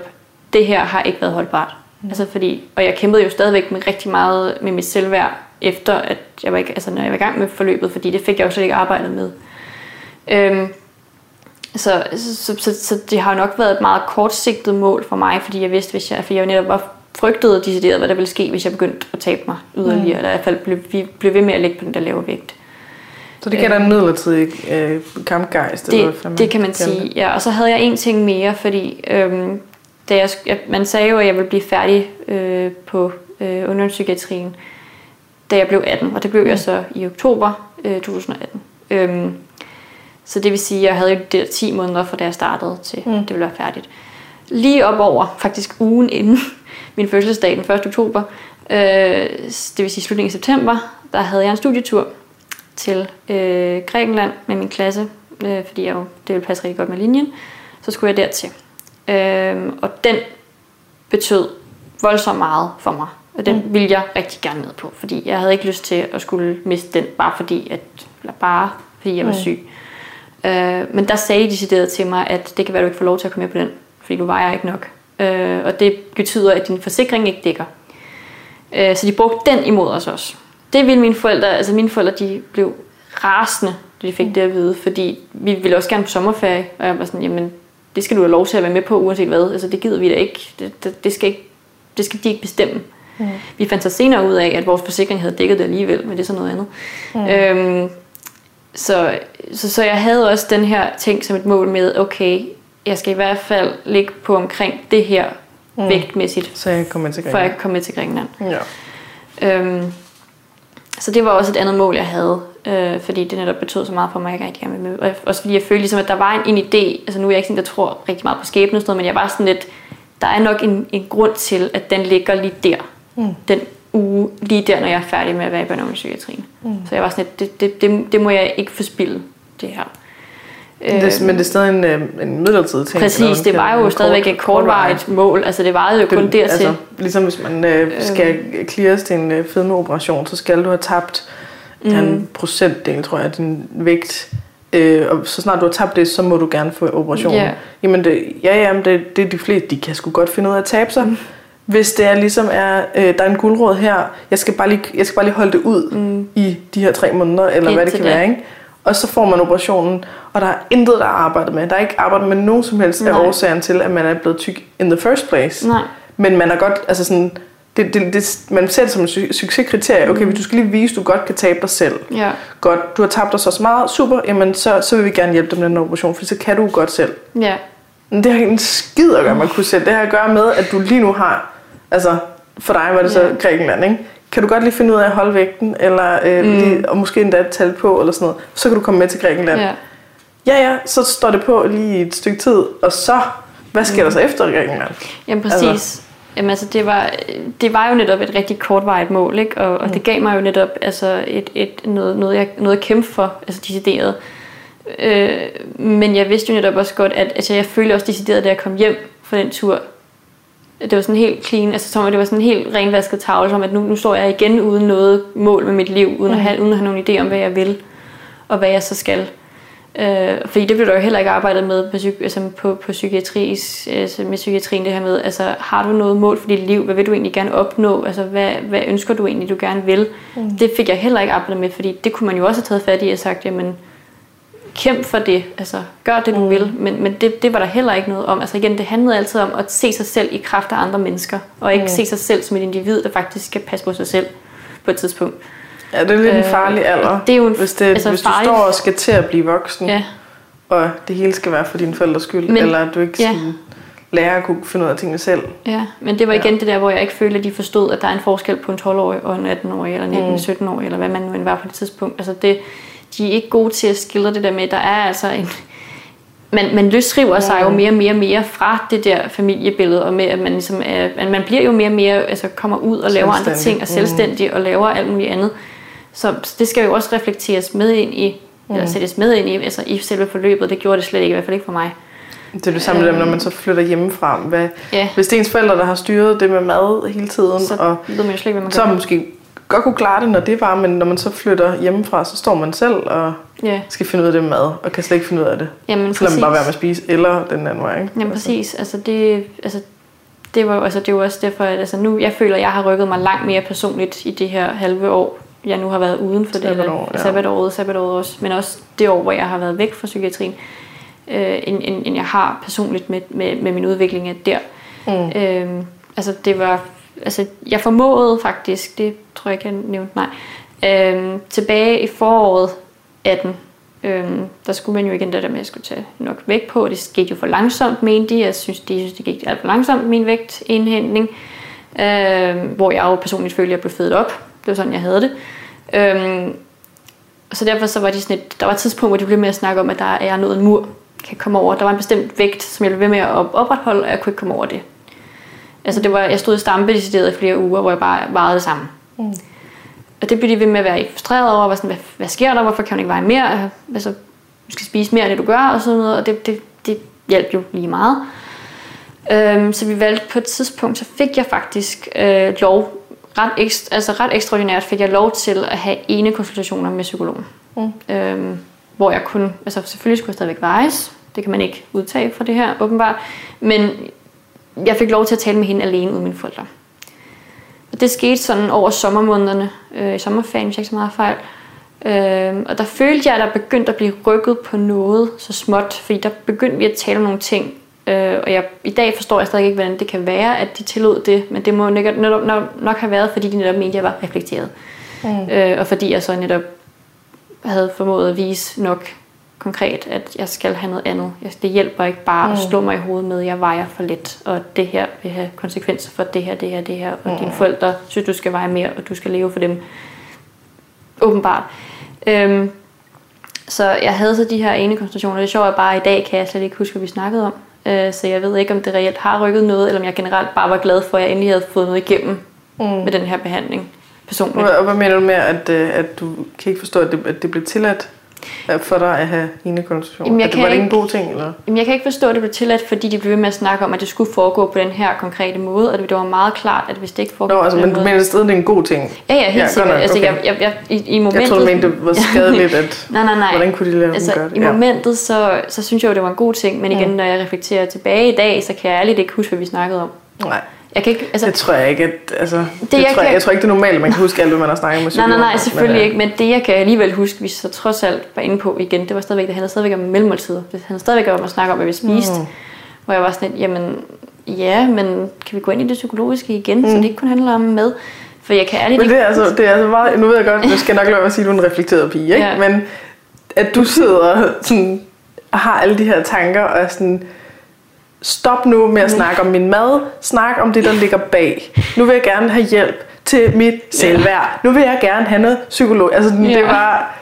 det her har ikke været holdbart. Mm. Altså fordi, og jeg kæmpede jo stadigvæk med rigtig meget med mit selvværd, efter at jeg var, ikke, altså, når jeg var i gang med forløbet, fordi det fik jeg jo slet ikke arbejdet med. Øhm, så, så, så, så, det har nok været et meget kortsigtet mål for mig, fordi jeg vidste, hvis jeg, for jeg netop var frygtede og decideret, hvad der ville ske, hvis jeg begyndte at tabe mig yderligere, mm. eller i hvert fald blev, blev ved med at ligge på den der lave vægt. Så det dig en midlertidig øh, kampgejst? Det, eller det kan man sige, ja. Og så havde jeg en ting mere, fordi øhm, da jeg, man sagde jo, at jeg ville blive færdig øh, på øh, ungdomspsykiatrien da jeg blev 18, og det blev jeg så i oktober øh, 2018. Øhm, så det vil sige, at jeg havde jo der 10 måneder fra da jeg startede til mm. det ville være færdigt. Lige op over, faktisk ugen inden min fødselsdag, den 1. oktober, øh, det vil sige slutningen af september, der havde jeg en studietur til øh, Grækenland med min klasse, øh, fordi jeg jo, det ville passe rigtig godt med linjen. Så skulle jeg dertil. Øh, og den betød voldsomt meget for mig. Og den mm. ville jeg rigtig gerne ned på, fordi jeg havde ikke lyst til at skulle miste den, bare fordi, at, eller bare fordi jeg var mm. syg. Øh, men der sagde de decideret til mig, at det kan være, at du ikke får lov til at komme med på den, fordi du vejer ikke nok. Øh, og det betyder, at din forsikring ikke dækker. Øh, så de brugte den imod os også. Det ville mine forældre, altså mine forældre, de blev rasende, da de fik mm. det at vide, fordi vi ville også gerne på sommerferie, og jeg var sådan, jamen, det skal du have lov til at være med på, uanset hvad. Altså, det gider vi da ikke. Det, det, det, skal, ikke, det skal de ikke bestemme. Mm. Vi fandt så senere ud af, at vores forsikring havde dækket det alligevel, men det er så noget andet. Mm. Øhm, så, så, så jeg havde også den her ting som et mål med, okay, jeg skal i hvert fald ligge på omkring det her mm. vægtmæssigt, så jeg kommer til for jeg kan komme med til Grækenland. Ja. Øhm, så det var også et andet mål, jeg havde, øh, fordi det netop betød så meget for mig, at jeg gerne med. Og også fordi jeg følte ligesom, at der var en, en idé, altså nu er jeg ikke sådan, der tror rigtig meget på skæbne, men jeg var sådan lidt, der er nok en, en grund til, at den ligger lige der mm. den uge, lige der, når jeg er færdig med at være i børne- psykiatrien. Mm. Så jeg var sådan, at det, det, det, det må jeg ikke forspille, det her. Det, men det er stadig en, øh, en midlertidig ting. Præcis, det var jo stadigvæk et kortvarigt mål. Altså det var jo kun dertil. Altså, ligesom hvis man øh, skal øh. cleares til en øh, fedmeoperation, så skal du have tabt mm. en procentdel, tror jeg, af din vægt. Øh, og så snart du har tabt det, så må du gerne få operationen. Yeah. Jamen det, ja, ja, men det, det er de fleste, de kan sgu godt finde ud af at tabe sig. Mm. Hvis det er ligesom er, øh, der er en guldråd her, jeg skal bare lige, jeg skal bare lige holde det ud mm. i de her tre måneder, eller Indtil hvad det kan det. være, ikke? Og så får man operationen, og der er intet, der er arbejdet med. Der er ikke arbejdet med nogen som helst Nej. af årsagen til, at man er blevet tyk in the first place. Nej. Men man er godt, altså sådan, det, det, det, man ser det som en succeskriterie. Okay, mm. hvis du skal lige vise, at du godt kan tabe dig selv. Ja. Godt, du har tabt dig så meget, super, jamen så, så vil vi gerne hjælpe dig med den operation, for så kan du godt selv. Ja. Men det har ikke en skid at gøre med at kunne selv. Det har at gøre med, at du lige nu har, altså for dig var det så ja. Grækenland, ikke? kan du godt lige finde ud af at holde vægten, eller øh, mm. lige, og måske endda et tal på, eller sådan noget, så kan du komme med til Grækenland. Ja. ja, ja, så står det på lige et stykke tid, og så, hvad sker mm. der så efter Grækenland? Jamen præcis. Altså. Jamen altså, det var, det var jo netop et rigtig kortvarigt mål, ikke? Og, og mm. det gav mig jo netop altså, et, et, noget, noget, jeg, noget at kæmpe for, altså decideret. Øh, men jeg vidste jo netop også godt, at altså, jeg følte også decideret, da jeg kom hjem fra den tur, det var sådan helt clean, altså som det var sådan en helt renvasket tavle, som at nu, nu står jeg igen uden noget mål med mit liv, uden, mm. at have, uden at have nogen idé om, hvad jeg vil, og hvad jeg så skal. Øh, fordi det blev der jo heller ikke arbejdet med på, altså på, på psykiatris, altså med psykiatrien, det her med, altså har du noget mål for dit liv, hvad vil du egentlig gerne opnå, altså hvad, hvad ønsker du egentlig, du gerne vil. Mm. Det fik jeg heller ikke arbejdet med, fordi det kunne man jo også have taget fat i og sagt, jamen kæmp for det, altså gør det du mm. vil, men, men det, det var der heller ikke noget om. Altså igen, det handlede altid om at se sig selv i kraft af andre mennesker, og ikke mm. se sig selv som et individ, der faktisk skal passe på sig selv på et tidspunkt. Ja, det er lidt øh, en farlig alder, det er jo en, hvis, det, altså hvis du farlig... står og skal til at blive voksen, ja. og det hele skal være for dine forældres skyld, men, eller du ikke ja. sådan, lærer at kunne finde ud af tingene selv. Ja, men det var igen ja. det der, hvor jeg ikke følte, at de forstod, at der er en forskel på en 12-årig og en 18-årig, eller 19-17-årig, mm. eller hvad man nu var på det tidspunkt. Altså det, de er ikke gode til at skildre det der med, der er altså en... Man, man løsriver sig jo mere og mere og mere fra det der familiebillede, og med, at man, ligesom er, at man bliver jo mere og mere, altså kommer ud og laver andre ting, og selvstændig, mm. og laver alt muligt andet. Så det skal jo også reflekteres med ind i, mm. eller sættes med ind i, altså i selve forløbet. Det gjorde det slet ikke, i hvert fald ikke for mig. Det er det samme øhm, når man så flytter hjemmefra. Hvad, ja. Hvis det er ens forældre, der har styret det med mad hele tiden, så og ved man jo slet ikke, hvad man så gør. måske godt kunne klare det, når det var, men når man så flytter hjemmefra, så står man selv og yeah. skal finde ud af det mad, og kan slet ikke finde ud af det. Jamen, så lader man bare være med at spise, eller den anden vej. Ikke? Jamen altså. præcis, altså det, altså, det var, altså, det var også derfor, at altså, nu, jeg føler, at jeg har rykket mig langt mere personligt i det her halve år, jeg nu har været uden for sabbatår, det, ja. sabbatåret, sabbatåret også, men også det år, hvor jeg har været væk fra psykiatrien, øh, end, end, end jeg har personligt med, med, med min udvikling af der. Mm. Øh, altså det var altså, jeg formåede faktisk, det tror jeg ikke, jeg nævnte, mig, øh, tilbage i foråret 18, øh, der skulle man jo igen det der med, at jeg skulle tage nok vægt på. Det gik jo for langsomt, mente de. Jeg synes, de synes, det gik alt for langsomt, min vægtindhentning. Øh, hvor jeg jo personligt følte, at jeg blev fedt op. Det var sådan, jeg havde det. Øh, så derfor så var de sådan et, der var et tidspunkt, hvor de blev med at snakke om, at der er noget en mur kan komme over. Der var en bestemt vægt, som jeg blev ved med at opretholde, og jeg kunne ikke komme over det. Altså det var, jeg stod i stampe i flere uger, hvor jeg bare vejede det samme. Mm. Og det blev de ved med at være frustreret over, var sådan, hvad, hvad sker der, hvorfor kan hun ikke veje mere? Altså, du skal spise mere, end det du gør, og sådan noget, og det, det, det hjalp jo lige meget. Øhm, så vi valgte på et tidspunkt, så fik jeg faktisk øh, lov, ret, ekstra, altså ret ekstraordinært fik jeg lov til at have ene konsultationer med psykologen. Mm. Øhm, hvor jeg kunne, altså selvfølgelig skulle jeg stadigvæk vejes, det kan man ikke udtage fra det her åbenbart, men jeg fik lov til at tale med hende alene uden mine forældre. Og det skete sådan over sommermånederne, øh, i sommerferien, hvis jeg ikke så meget fejl. Øh, og der følte jeg, at der begyndte at blive rykket på noget så småt, fordi der begyndte vi at tale om nogle ting. Øh, og jeg, i dag forstår jeg stadig ikke, hvordan det kan være, at de tillod det, men det må netop, netop, nok, nok have været, fordi de netop mente, at jeg var reflekteret. Mm. Øh, og fordi jeg så netop havde formået at vise nok konkret, at jeg skal have noget andet. Det hjælper ikke bare mm. at slå mig i hovedet med, at jeg vejer for lidt, og det her vil have konsekvenser for det her, det her, det her, og mm. dine forældre synes, du skal veje mere, og du skal leve for dem. Åbenbart. Øhm, så jeg havde så de her ene koncentrationer. Det er sjovt, at bare i dag kan jeg slet ikke huske, hvad vi snakkede om. Øh, så jeg ved ikke, om det reelt har rykket noget, eller om jeg generelt bare var glad for, at jeg endelig havde fået noget igennem mm. med den her behandling personligt. Og hvad mener du med, at, øh, at du kan ikke forstå, at det, at det blev tilladt for dig at have enekonsultation? Jamen, jeg det var det ikke en god ting? Eller? Jamen, jeg kan ikke forstå, at det blev tilladt, fordi de blev med at snakke om, at det skulle foregå på den her konkrete måde, og det var meget klart, at hvis det ikke foregår Nå, altså, men du mener stadig, det er en god ting? Ja, ja, helt ja, sikkert. Altså, okay. jeg, jeg, jeg, i, i momentet, jeg troede, mente, det var skadeligt, at nej, nej, nej. hvordan kunne de lade altså, dem gøre det? I momentet, så, så synes jeg jo, det var en god ting, men igen, mm. når jeg reflekterer tilbage i dag, så kan jeg ærligt ikke huske, hvad vi snakkede om. Nej. Jeg kan ikke, altså, det tror jeg ikke, at, altså, det, det jeg, tror, kan, jeg tror ikke, det er normalt, at man kan huske alt, hvad man har snakket med Nej, nej, nej, selvfølgelig men, ikke, men det jeg kan alligevel huske, vi så trods alt var inde på igen, det var stadigvæk, det handlede stadigvæk om mellemmåltider. Det handlede stadigvæk om at snakke om, hvad vi spiste. Mm. Hvor jeg var sådan lidt, jamen, ja, men kan vi gå ind i det psykologiske igen, mm. så det ikke kun handler om mad? For jeg kan ærligt men det er, altså, det er altså meget, nu ved jeg godt, du skal nok lade at sige, at du er en reflekteret pige, ikke? Ja. men at du sidder sådan, og har alle de her tanker, og sådan, Stop nu med at snakke om min mad. Snak om det, der ligger bag. Nu vil jeg gerne have hjælp til mit selvværd. Nu vil jeg gerne have noget psykolog. Altså, det var...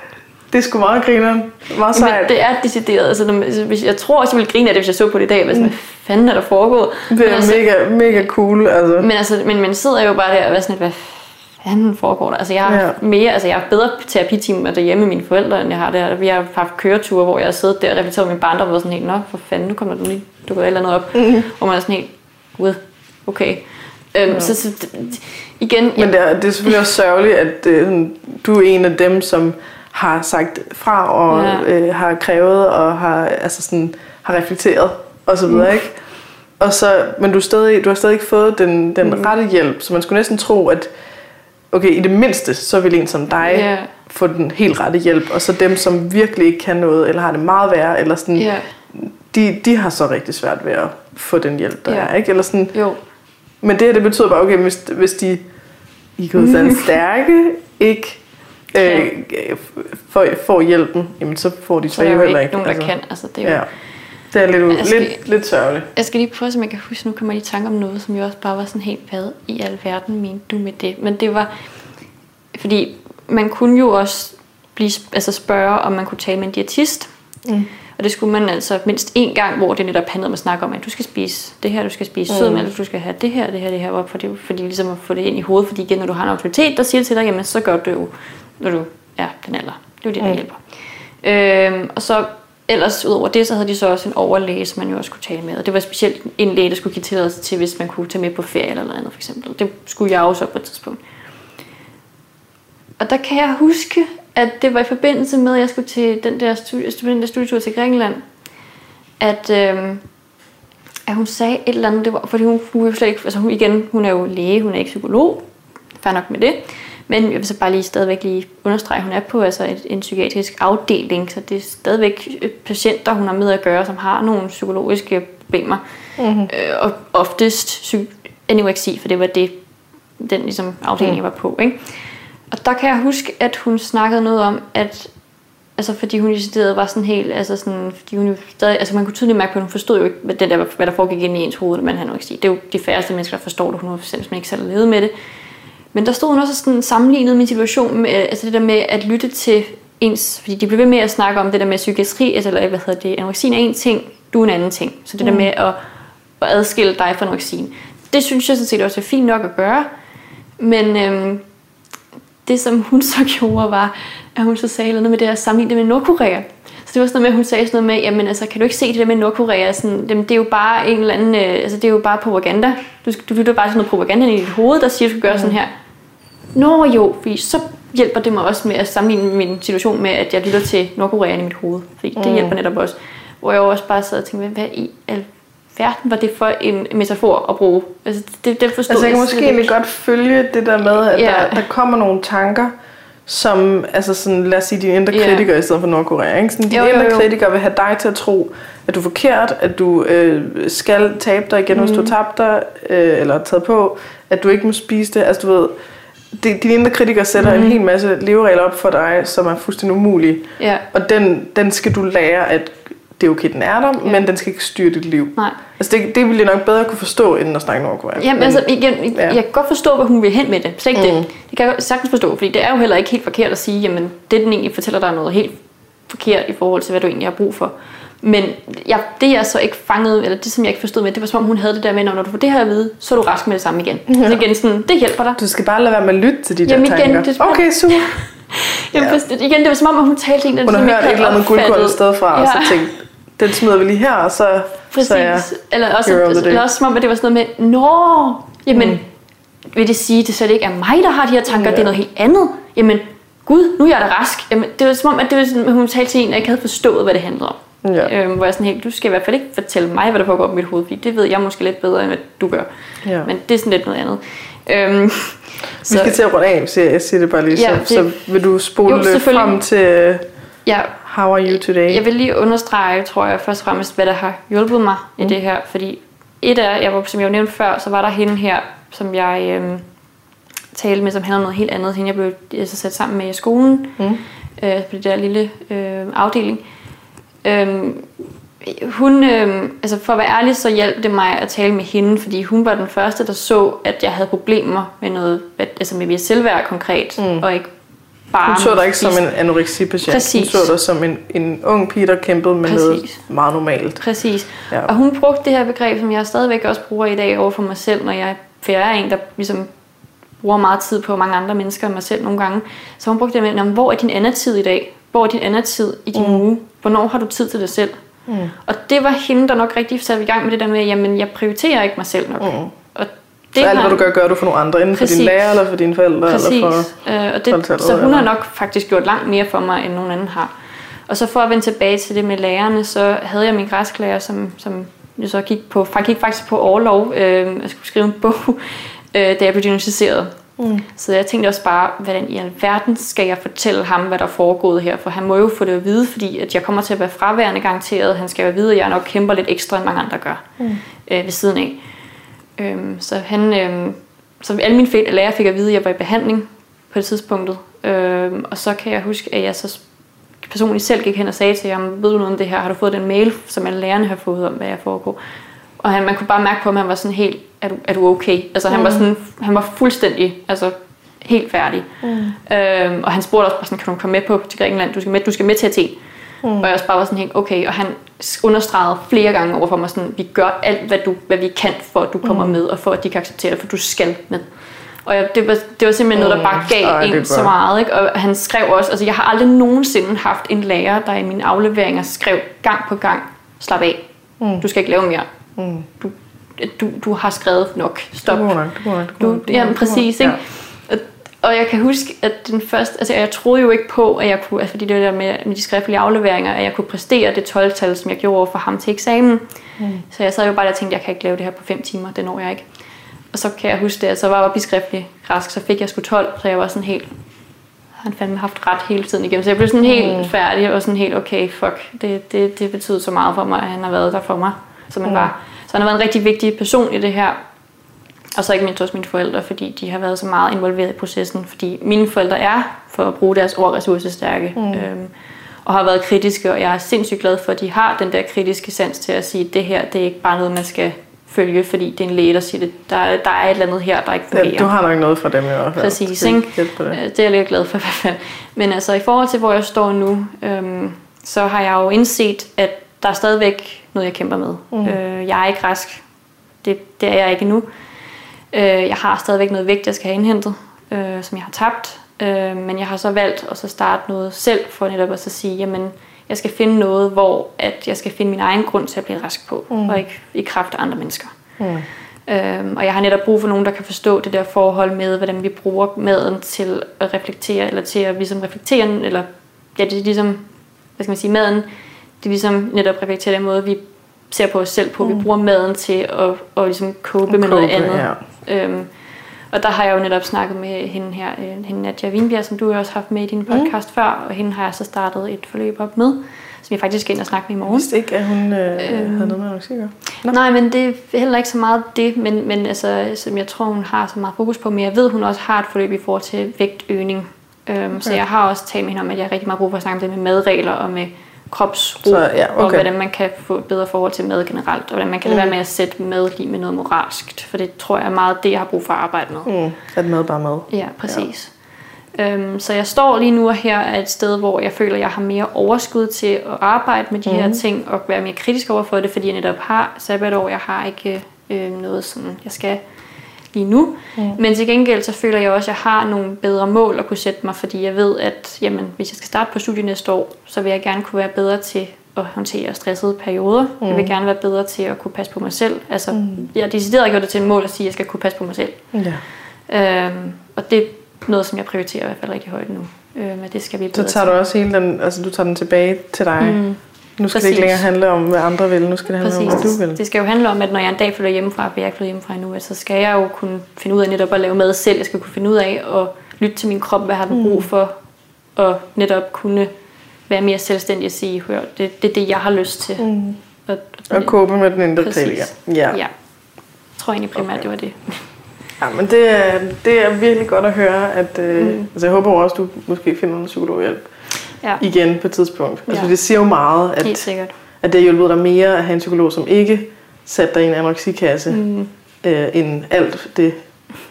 Det er sgu meget griner. Meget sejt. Men det er decideret. Altså, hvis, jeg tror også, jeg ville grine af det, hvis jeg så på det i dag. Hvad, mm. hvad fanden er der foregået? Det er men altså, mega, mega cool. Altså. Men, altså, men man sidder jo bare der og er sådan lidt, hvad fanden foregår der? Altså, jeg har ja. mere, altså, jeg har bedre terapitimer derhjemme med mine forældre, end jeg har der. Vi har haft køreture, hvor jeg har siddet der og reflekteret min barndom og været sådan helt, nå, for fanden, nu kommer du lige, du går et eller andet op. Mm-hmm. Hvor man er sådan helt, gud, okay. Øhm, ja. Så, så igen... Men det er, det er selvfølgelig også sørgeligt, at øh, du er en af dem, som har sagt fra og ja. øh, har krævet og har, altså sådan, har reflekteret og så videre, mm. ikke? Og så, men du, stadig, du har stadig ikke fået den, den mm. rette hjælp, så man skulle næsten tro, at okay, i det mindste, så vil en som dig yeah. få den helt rette hjælp, og så dem, som virkelig ikke kan noget, eller har det meget værre, eller sådan, yeah. de, de har så rigtig svært ved at få den hjælp, der yeah. er, ikke? Eller sådan, jo. Men det her, det betyder bare, okay, hvis, hvis de i sådan stærke ikke øh, får, får hjælpen, jamen så får de så jo heller ikke. nogen, der altså. kan. Altså, det er jo, ja. Det er lidt, skal, lidt, lidt sørgeligt. Jeg skal lige prøve, at jeg kan huske, nu kommer jeg i tanke om noget, som jo også bare var sådan helt, hvad i alverden mente du med det? Men det var, fordi man kunne jo også blive, altså spørge, om man kunne tale med en diætist. Mm. Og det skulle man altså mindst én gang, hvor det netop handlede om at snakke om, at du skal spise det her, du skal spise mm. sødmælk, du skal have det her, det her, det her, op, fordi, fordi ligesom at få det ind i hovedet, fordi igen, når du har en autoritet, der siger til dig, jamen så gør du jo, når du er den alder. Det er jo det, der mm. hjælper. Øhm, og så ellers udover det, så havde de så også en overlæge, som man jo også kunne tale med. Og det var specielt en læge, der skulle give tilladelse til, hvis man kunne tage med på ferie eller noget andet for eksempel. Det skulle jeg også op på et tidspunkt. Og der kan jeg huske, at det var i forbindelse med, at jeg skulle til den der, studie, den der studietur til Grækenland, at, øh, at hun sagde et eller andet, det var, fordi hun, hun, slet ikke, altså hun, igen, hun er jo læge, hun er ikke psykolog, fair nok med det, men jeg vil så bare lige stadigvæk lige understrege, at hun er på altså et, en psykiatrisk afdeling, så det er stadigvæk patienter, hun har med at gøre, som har nogle psykologiske problemer. Mm-hmm. Øh, og oftest psy- anoreksi, for det var det, den ligesom, afdeling, mm. jeg var på. Ikke? Og der kan jeg huske, at hun snakkede noget om, at altså fordi hun stedet var sådan helt, altså sådan, fordi hun stadig, altså man kunne tydeligt mærke på, at hun forstod jo ikke, hvad, den der, hvad der foregik ind i ens hoved, når man havde anoreksi. Det er jo de færreste mennesker, der forstår det 100%, hvis man ikke selv har levet med det. Men der stod hun også sådan sammenlignet min situation med altså det der med at lytte til ens, fordi de blev ved med at snakke om det der med psykiatri, altså, eller hvad hedder det, anoreksien er en ting, du er en anden ting. Så det mm. der med at, at adskille dig fra anoreksien. Det synes jeg sådan set også er fint nok at gøre, men øhm, det som hun så gjorde var, at hun så sagde noget med det at sammenligne det med Nordkorea. Så det var sådan noget med, at hun sagde sådan noget med, jamen altså, kan du ikke se det der med Nordkorea? Sådan, det er jo bare en eller anden, øh, altså det er jo bare propaganda. Du, du lytter bare til noget propaganda i dit hoved, der siger, at du skal gøre mm. sådan her. Nå jo, fordi så hjælper det mig også med at sammenligne min situation med, at jeg lytter til Nordkorea i mit hoved. Fordi mm. det hjælper netop også. Hvor jeg også bare sad og tænkte, hvad i alverden var det for en metafor at bruge? Altså, det, det forstod altså jeg kan måske egentlig godt følge det der med, at ja. der, der kommer nogle tanker, som, altså sådan, lad os sige, dine indre kritiker yeah. i stedet for Nordkorea. Ikke? Sådan, dine indre kritikere vil have dig til at tro, at du er forkert, at du øh, skal tabe dig igen, mm. hvis du har tabt dig, øh, eller taget på, at du ikke må spise det. Altså du ved, det, dine indre kritikere sætter mm. en hel masse leveregler op for dig, som er fuldstændig umulige. Yeah. Og den, den skal du lære, at det er okay, den er der, yeah. men den skal ikke styre dit liv. Nej. Altså det, det ville jeg nok bedre kunne forstå, end at snakke Nordkorea. Jamen men, altså, igen, ja. jeg kan godt forstå, hvad hun vil hen med det. Så ikke mm. det. Det kan jeg sagtens forstå, fordi det er jo heller ikke helt forkert at sige, jamen det den egentlig fortæller dig noget helt forkert i forhold til, hvad du egentlig har brug for. Men jeg, det jeg så ikke fangede, eller det som jeg ikke forstod med, det var som om hun havde det der med, når du får det her at vide, så er du rask med det samme igen. Ja. Så igen sådan, det hjælper dig. Du skal bare lade være med at lytte til de Jamen der igen, tanker. Det okay, super. Jamen, ja. igen, det var som om, at hun talte en, der Hun har hørt et eller andet guldkorn sted fra, ja. og så tænkte, den smider vi lige her, og så, Præcis. så er jeg eller også, eller også som om, at det var sådan noget med, nå, jamen, mm. vil det sige, at det slet ikke er mig, der har de her tanker, ja. det er noget helt andet? Jamen, gud, nu er jeg da rask. Jamen, det var som om, at det var sådan, hun talte til en, og jeg ikke havde forstået, hvad det handlede om. Ja. Øhm, hvor jeg sådan helt, du skal i hvert fald ikke fortælle mig, hvad der foregår i mit hoved, fordi det ved jeg måske lidt bedre, end hvad du gør. Ja. Men det er sådan lidt noget andet. Øhm, vi skal til at runde af, så jeg siger det bare lige. Ja, så, det, så vil du spole jo, frem til ja, How are you today? Jeg vil lige understrege, tror jeg, først og fremmest, hvad der har hjulpet mig mm. i det her. Fordi et af, jeg som jeg jo nævnte før, så var der hende her, som jeg øhm, talte med, som handlede om noget helt andet. Hende jeg blev altså, sat sammen med i skolen, mm. øh, på det der lille øh, afdeling. Øhm, hun, øh, altså for at være ærlig, så hjalp det mig at tale med hende, fordi hun var den første, der så, at jeg havde problemer med noget, altså med mit selvværd konkret, mm. og ikke bare... Hun så dig ikke som en anoreksipatient. Præcis. Hun så dig som en, en ung pige, der kæmpede med Præcis. noget meget normalt. Præcis. Ja. Og hun brugte det her begreb, som jeg stadigvæk også bruger i dag over for mig selv, når jeg, for jeg er en, der ligesom bruger meget tid på mange andre mennesker end mig selv nogle gange. Så hun brugte det med, hvor er din anden tid i dag? Hvor er din anden tid i din mm. uge? Hvornår har du tid til dig selv? Mm. Og det var hende, der nok rigtig satte i gang med det der med, jamen jeg prioriterer ikke mig selv nok. Mm. Det så alt, hvad du gør, gør du for nogle andre, enten Præcis. for dine lærer, eller for dine forældre, Præcis. eller for øh, og det, Så hun har nok faktisk gjort langt mere for mig, end nogen anden har. Og så for at vende tilbage til det med lærerne, så havde jeg min græsklærer, som, som jeg så gik på, gik faktisk på overlov. Øh, jeg skulle skrive en bog, øh, da jeg blev diagnostiseret. Mm. Så jeg tænkte også bare, hvordan i alverden skal jeg fortælle ham, hvad der er foregået her? For han må jo få det at vide, fordi at jeg kommer til at være fraværende garanteret. Han skal jo vide, at jeg nok kæmper lidt ekstra, end mange andre gør mm. øh, ved siden af. Øhm, så han, øhm, så alle mine lærer fik at vide, at jeg var i behandling på det tidspunkt. Øhm, og så kan jeg huske, at jeg så personligt selv gik hen og sagde til ham, ved du noget om det her? Har du fået den mail, som alle lærerne har fået om, hvad jeg foregår? Og han, man kunne bare mærke på, at han var sådan helt, er du, er du okay? Altså mm. han var sådan, han var fuldstændig, altså helt færdig. Mm. Øhm, og han spurgte også bare sådan, kan du komme med på til Grækenland? Du skal med, du skal med til Athen. Mm. Og jeg også bare var sådan helt, okay. Og han understregede flere gange over for mig sådan, vi gør alt, hvad, du, hvad vi kan, for at du kommer mm. med, og for at de kan acceptere det, for du skal med. Og jeg, det, var, det var simpelthen noget, der bare gav Ej, en så meget. Ikke? Og han skrev også, altså jeg har aldrig nogensinde haft en lærer, der i mine afleveringer skrev gang på gang, slap af, mm. du skal ikke lave mere. Mm. Du, du, du har skrevet nok, stop. Du, nok, du, nok, du, du, ja, præcis. Ikke? Ja. Og jeg kan huske, at den første, altså jeg troede jo ikke på, at jeg kunne, altså fordi det der med, med de skriftlige afleveringer, at jeg kunne præstere det 12-tal, som jeg gjorde for ham til eksamen. Mm. Så jeg sad jo bare der og tænkte, jeg kan ikke lave det her på 5 timer, det når jeg ikke. Og så kan jeg huske det, at så var jeg oppe i skriftlig græsk, så fik jeg sgu 12, så jeg var sådan helt, han fandme haft ret hele tiden igennem. Så jeg blev sådan helt mm. færdig og sådan helt, okay, fuck, det, det, det betyder så meget for mig, at han har været der for mig, som han mm. var. Så han har været en rigtig vigtig person i det her. Og så ikke mindst hos mine forældre, fordi de har været så meget involveret i processen. Fordi mine forældre er, for at bruge deres ord, ressourcestærke. Mm. Øhm, og har været kritiske, og jeg er sindssygt glad for, at de har den der kritiske sans til at sige, at det her, det er ikke bare noget, man skal følge, fordi det er en læge, der siger det. Der, der er et eller andet her, der ikke fungerer. Ja, du har nok noget fra dem i hvert fald. Præcis, ikke? Det. Øh, det er jeg lidt glad for i hvert fald. Men altså, i forhold til, hvor jeg står nu, øhm, så har jeg jo indset, at der er stadigvæk noget, jeg kæmper med. Mm. Øh, jeg er ikke rask. Det, det er jeg ikke nu. Øh, jeg har stadigvæk noget vægt, jeg skal have indhentet, øh, som jeg har tabt. Øh, men jeg har så valgt at så starte noget selv, for netop at så sige, jamen, jeg skal finde noget, hvor at jeg skal finde min egen grund til at blive rask på, mm. og ikke i kraft af andre mennesker. Mm. Øhm, og jeg har netop brug for nogen, der kan forstå det der forhold med, hvordan vi bruger maden til at reflektere, eller til at ligesom reflektere, eller ja, det er ligesom, hvad skal man sige, maden, det er ligesom netop reflektere den måde, vi ser på os selv på. Mm. Vi bruger maden til at, at ligesom cope med noget andet. Ja. Øhm, og der har jeg jo netop snakket med hende her, øh, hende Nadia Winbjerg, som du også har haft med i din mm. podcast mm. før, og hende har jeg så startet et forløb op med, som jeg faktisk skal ind og snakke med i morgen. Vidste ikke, at hun øh, øhm, havde noget med anoreksi no. Nej, men det er heller ikke så meget det, men, men altså, som jeg tror, hun har så meget fokus på, men jeg ved, hun også har et forløb i forhold til vægtøgning. Øhm, okay. Så jeg har også talt med hende om, at jeg har rigtig meget brug for at snakke om det med madregler og med kropsro, så, ja, okay. og hvordan man kan få et bedre forhold til mad generelt, og hvordan man kan mm. lade være med at sætte mad lige med noget moralskt, for det tror jeg er meget det, jeg har brug for at arbejde med. Mm. At mad bare mad. Ja, præcis. Øhm, så jeg står lige nu her et sted, hvor jeg føler, jeg har mere overskud til at arbejde med de mm. her ting og være mere kritisk over for det, fordi jeg netop har sabbatår. Jeg har ikke øh, noget sådan, jeg skal lige nu. Mm. Men til gengæld så føler jeg også, at jeg har nogle bedre mål at kunne sætte mig, fordi jeg ved, at jamen, hvis jeg skal starte på studiet næste år, så vil jeg gerne kunne være bedre til at håndtere stressede perioder. Mm. Jeg vil gerne være bedre til at kunne passe på mig selv. Altså, mm. Jeg har decideret gjort det til et mål at sige, at jeg skal kunne passe på mig selv. Ja. Øhm, og det er noget, som jeg prioriterer i hvert fald rigtig højt nu. Øh, men det skal vi Så tager du også hele den, altså du tager den tilbage til dig. Mm. Nu skal Præcis. det ikke længere handle om, hvad andre vil. Nu skal det handle Præcis. om, hvad du vil. Det skal jo handle om, at når jeg en dag flytter hjemmefra, og jeg ikke flytter hjemmefra endnu, så skal jeg jo kunne finde ud af netop at lave mad selv. Jeg skal kunne finde ud af at lytte til min krop, hvad har den brug mm. for, og netop kunne være mere selvstændig og sige, hør, det, det er det, jeg har lyst til. Mm. Og, og, og kåbe med den indre tale, ja. ja. ja. Jeg tror egentlig primært, okay. det var det. Ja, men det er, det er virkelig godt at høre, at øh, mm. altså jeg håber også, du måske finder en psykologhjælp ja. igen på et tidspunkt. Altså ja. det siger jo meget, at, at det har hjulpet dig mere at have en psykolog, som ikke satte dig i en anoreksikasse, mm. øh, end alt det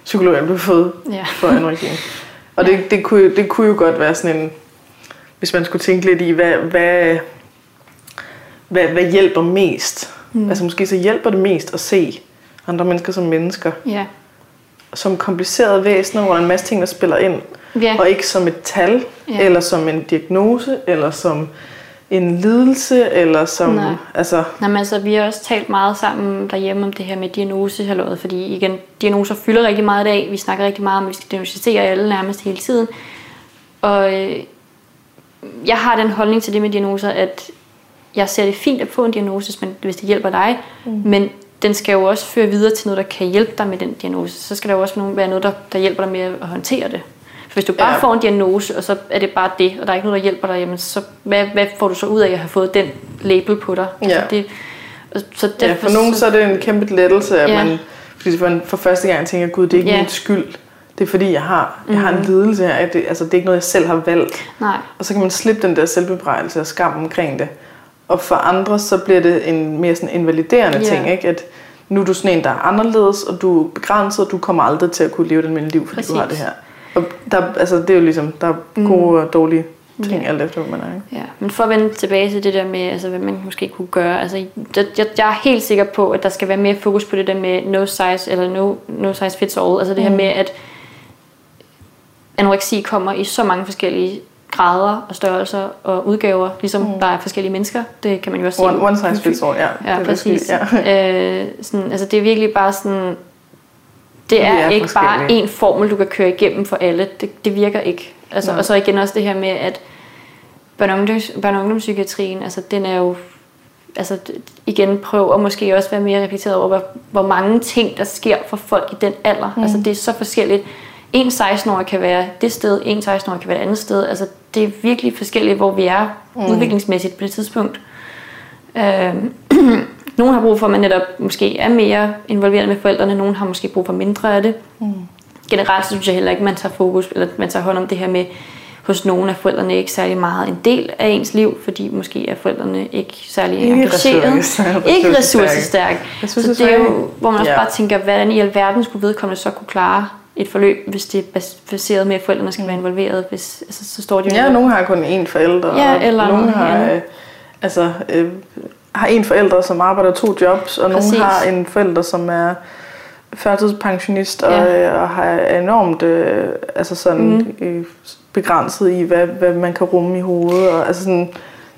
psykologhjælp, du har fået ja. for anoreksien. Og ja. det, det, kunne, det kunne jo godt være sådan en, hvis man skulle tænke lidt i, hvad, hvad, hvad, hvad hjælper mest? Mm. Altså måske så hjælper det mest at se andre mennesker som mennesker. Ja. Som komplicerede væsener, hvor der er en masse ting, der spiller ind. Ja. Og ikke som et tal, ja. eller som en diagnose, eller som en lidelse, eller som... Nej. Altså, Nej, men altså, vi har også talt meget sammen derhjemme om det her med diagnose, fordi igen, diagnoser fylder rigtig meget i dag. Vi snakker rigtig meget om, at vi skal diagnostisere alle nærmest hele tiden. Og øh, jeg har den holdning til det med diagnoser, at jeg ser det fint at få en diagnose, hvis det hjælper dig, mm. men den skal jo også føre videre til noget, der kan hjælpe dig med den diagnose. Så skal der jo også være noget, der, der hjælper dig med at håndtere det. For hvis du bare ja. får en diagnose, og så er det bare det, og der er ikke noget, der hjælper dig, jamen så hvad, hvad får du så ud af at have fået den label på dig? Ja. Altså det, så derfor, ja, for nogen så er det en kæmpe lettelse, at ja. man fordi for, for første gang tænker, gud, det er ikke ja. min skyld. Det er fordi, jeg har, jeg mm-hmm. har en mhm. lidelse her. Det, altså, det er ikke noget, jeg selv har valgt. Nej. Og så kan man slippe den der selvbebrejdelse og skam omkring det. Og for andre, så bliver det en mere sådan invaliderende yeah. ting, ikke? At nu er du sådan en, der er anderledes, og du er begrænset, og du kommer aldrig til at kunne leve den med liv, fordi Præcis. du har det her. Og der, altså, det er jo ligesom, der er mm. gode og dårlige ting, ja. alt efter, hvad man er. Ikke? Ja, men for at vende tilbage til det der med, altså, hvad man måske kunne gøre. Altså, jeg, jeg, jeg er helt sikker på, at der skal være mere fokus på det der med no size, eller no, no size fits all. Altså det mm. her med, at anoreksi kommer i så mange forskellige grader og størrelser og udgaver, ligesom mm. der er forskellige mennesker. Det kan man jo også one, One size fits all, ja. Ja, det præcis. Ja. øh, sådan, altså det er virkelig bare sådan, det er, er ikke bare en formel, du kan køre igennem for alle. Det, det virker ikke. Altså, og så igen også det her med, at børne- og ungdomspsykiatrien, altså den er jo altså igen prøv at måske også være mere reflekteret over, hvor, hvor mange ting, der sker for folk i den alder. Mm. Altså det er så forskelligt. En 16-årig kan være det sted, en 16-årig kan være et andet sted. Altså det er virkelig forskelligt, hvor vi er mm. udviklingsmæssigt på det tidspunkt. Øh, nogle har brug for, at man netop måske er mere involveret med forældrene. Nogle har måske brug for mindre af det. Mm. Generelt synes jeg heller ikke, at man tager fokus, eller man tager hånd om det her med, hos nogle af forældrene ikke særlig meget en del af ens liv, fordi måske er forældrene ikke særlig ikke engageret. ikke ressourcestærke. Så det er jo, hvor man også ja. bare tænker, hvordan i alverden skulle vedkommende så kunne klare et forløb, hvis det er baseret med, at forældrene skal være involveret. Hvis, altså, så står de jo ja, nogle har kun én forælder, ja, eller nogle har, øh, altså, øh, har en forælder, som arbejder to jobs, og Præcis. nogle har en forælder, som er førtidspensionist og, ja. Øh, og har enormt øh, altså sådan, mm. øh, begrænset i, hvad, hvad man kan rumme i hovedet. Og, altså sådan,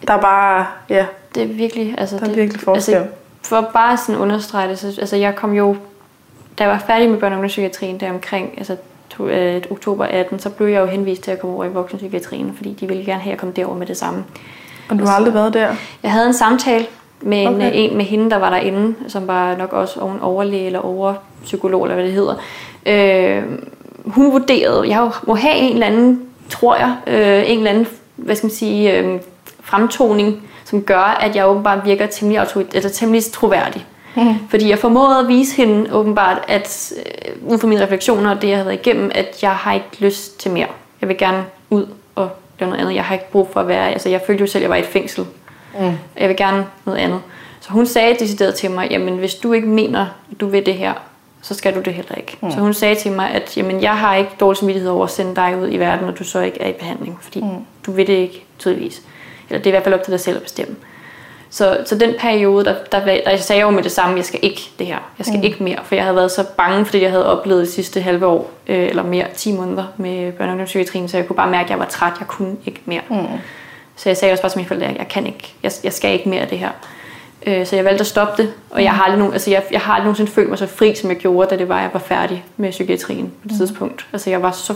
der er bare, ja. Det er virkelig, altså, der er det, virkelig forskel. Altså, for bare sådan understrege det, så, altså jeg kom jo, da jeg var færdig med børne- og ungdomspsykiatrien, der omkring, altså to, øh, oktober 18, så blev jeg jo henvist til at komme over i voksenpsykiatrien, fordi de ville gerne have, at jeg kom derover med det samme. Og du har aldrig været der? Jeg havde en samtale med okay. en, en med hende, der var derinde, som var nok også en overlæge eller overpsykolog, eller hvad det hedder. Øh, hun vurderede, jeg må have en eller anden, tror jeg, øh, en eller anden, hvad skal man sige, øh, fremtoning, som gør, at jeg åbenbart virker temmelig, autorit- eller temmelig troværdig. Mm. Fordi jeg formåede at vise hende åbenbart, at øh, ud fra mine refleksioner og det, jeg har været igennem, at jeg har ikke lyst til mere. Jeg vil gerne ud og lave noget andet. Jeg har ikke brug for at være... Altså, jeg følte jo selv, at jeg var i et fængsel. Mm. Jeg vil gerne noget andet. Så hun sagde decideret til mig, jamen hvis du ikke mener, at du vil det her, så skal du det heller ikke. Mm. Så hun sagde til mig, at jamen, jeg har ikke dårlig samvittighed over at sende dig ud i verden, når du så ikke er i behandling, fordi mm. du vil det ikke tydeligvis. Eller det er i hvert fald op til dig selv at bestemme. Så, så den periode, der, der, der jeg sagde jo med det samme, jeg skal ikke det her. Jeg skal mm. ikke mere, for jeg havde været så bange, fordi jeg havde oplevet det sidste halve år, øh, eller mere, 10 måneder med børne- og så jeg kunne bare mærke, at jeg var træt, jeg kunne ikke mere. Mm. Så jeg sagde også bare til mine forældre, at jeg kan ikke, jeg, jeg skal ikke mere af det her. Øh, så jeg valgte at stoppe det, og jeg har aldrig, nogen, altså jeg, jeg har aldrig nogensinde følt mig så fri, som jeg gjorde, da det var, jeg var færdig med psykiatrien på det mm. tidspunkt. Altså jeg var så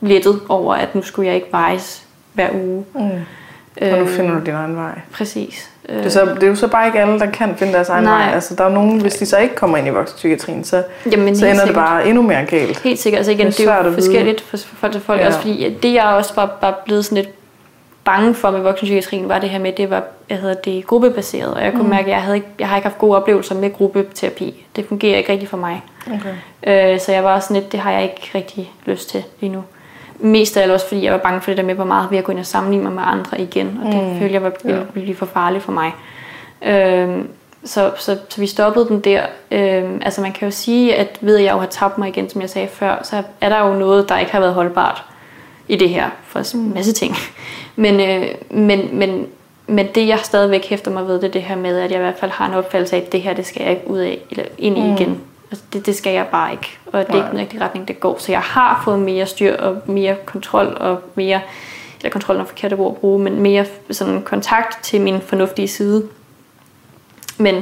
lettet over, at nu skulle jeg ikke vejes hver uge. Mm. Og nu finder du din egen vej. Præcis. Det er, så, det er jo så bare ikke alle, der kan finde deres egen Nej. vej. Altså, der er nogen, hvis de så ikke kommer ind i voksenpsykiatrien, så, Jamen, så ender sikkert. det bare endnu mere galt. Helt sikkert. Altså igen, det er, det er jo forskelligt for, for, for folk. Ja. Også fordi det, jeg også bare, bare blevet sådan lidt bange for med voksenpsykiatrien, var det her med, det var jeg hedder det, gruppebaseret. Og jeg kunne mm. mærke, at jeg, havde ikke, jeg har ikke haft gode oplevelser med gruppeterapi. Det fungerer ikke rigtig for mig. Okay. Øh, så jeg var sådan lidt, det har jeg ikke rigtig lyst til lige nu. Mest af alt også, fordi jeg var bange for det der med, hvor meget ved at gå ind og sammenligne mig med andre igen. Og det mm. følte jeg var, ja. ville blive for farligt for mig. Øhm, så, så, så vi stoppede den der. Øhm, altså man kan jo sige, at ved at jeg jo har tabt mig igen, som jeg sagde før, så er der jo noget, der ikke har været holdbart i det her, for en masse ting. Men, øh, men, men, men det jeg stadigvæk hæfter mig ved, det er det her med, at jeg i hvert fald har en opfattelse af, at det her, det skal jeg ikke ud af, eller ind i mm. igen. Altså, det, det skal jeg bare ikke, og det er ikke den rigtige retning, det går. Så jeg har fået mere styr og mere kontrol og mere, eller kontrol er forkert ord at bruge, men mere sådan kontakt til min fornuftige side. Men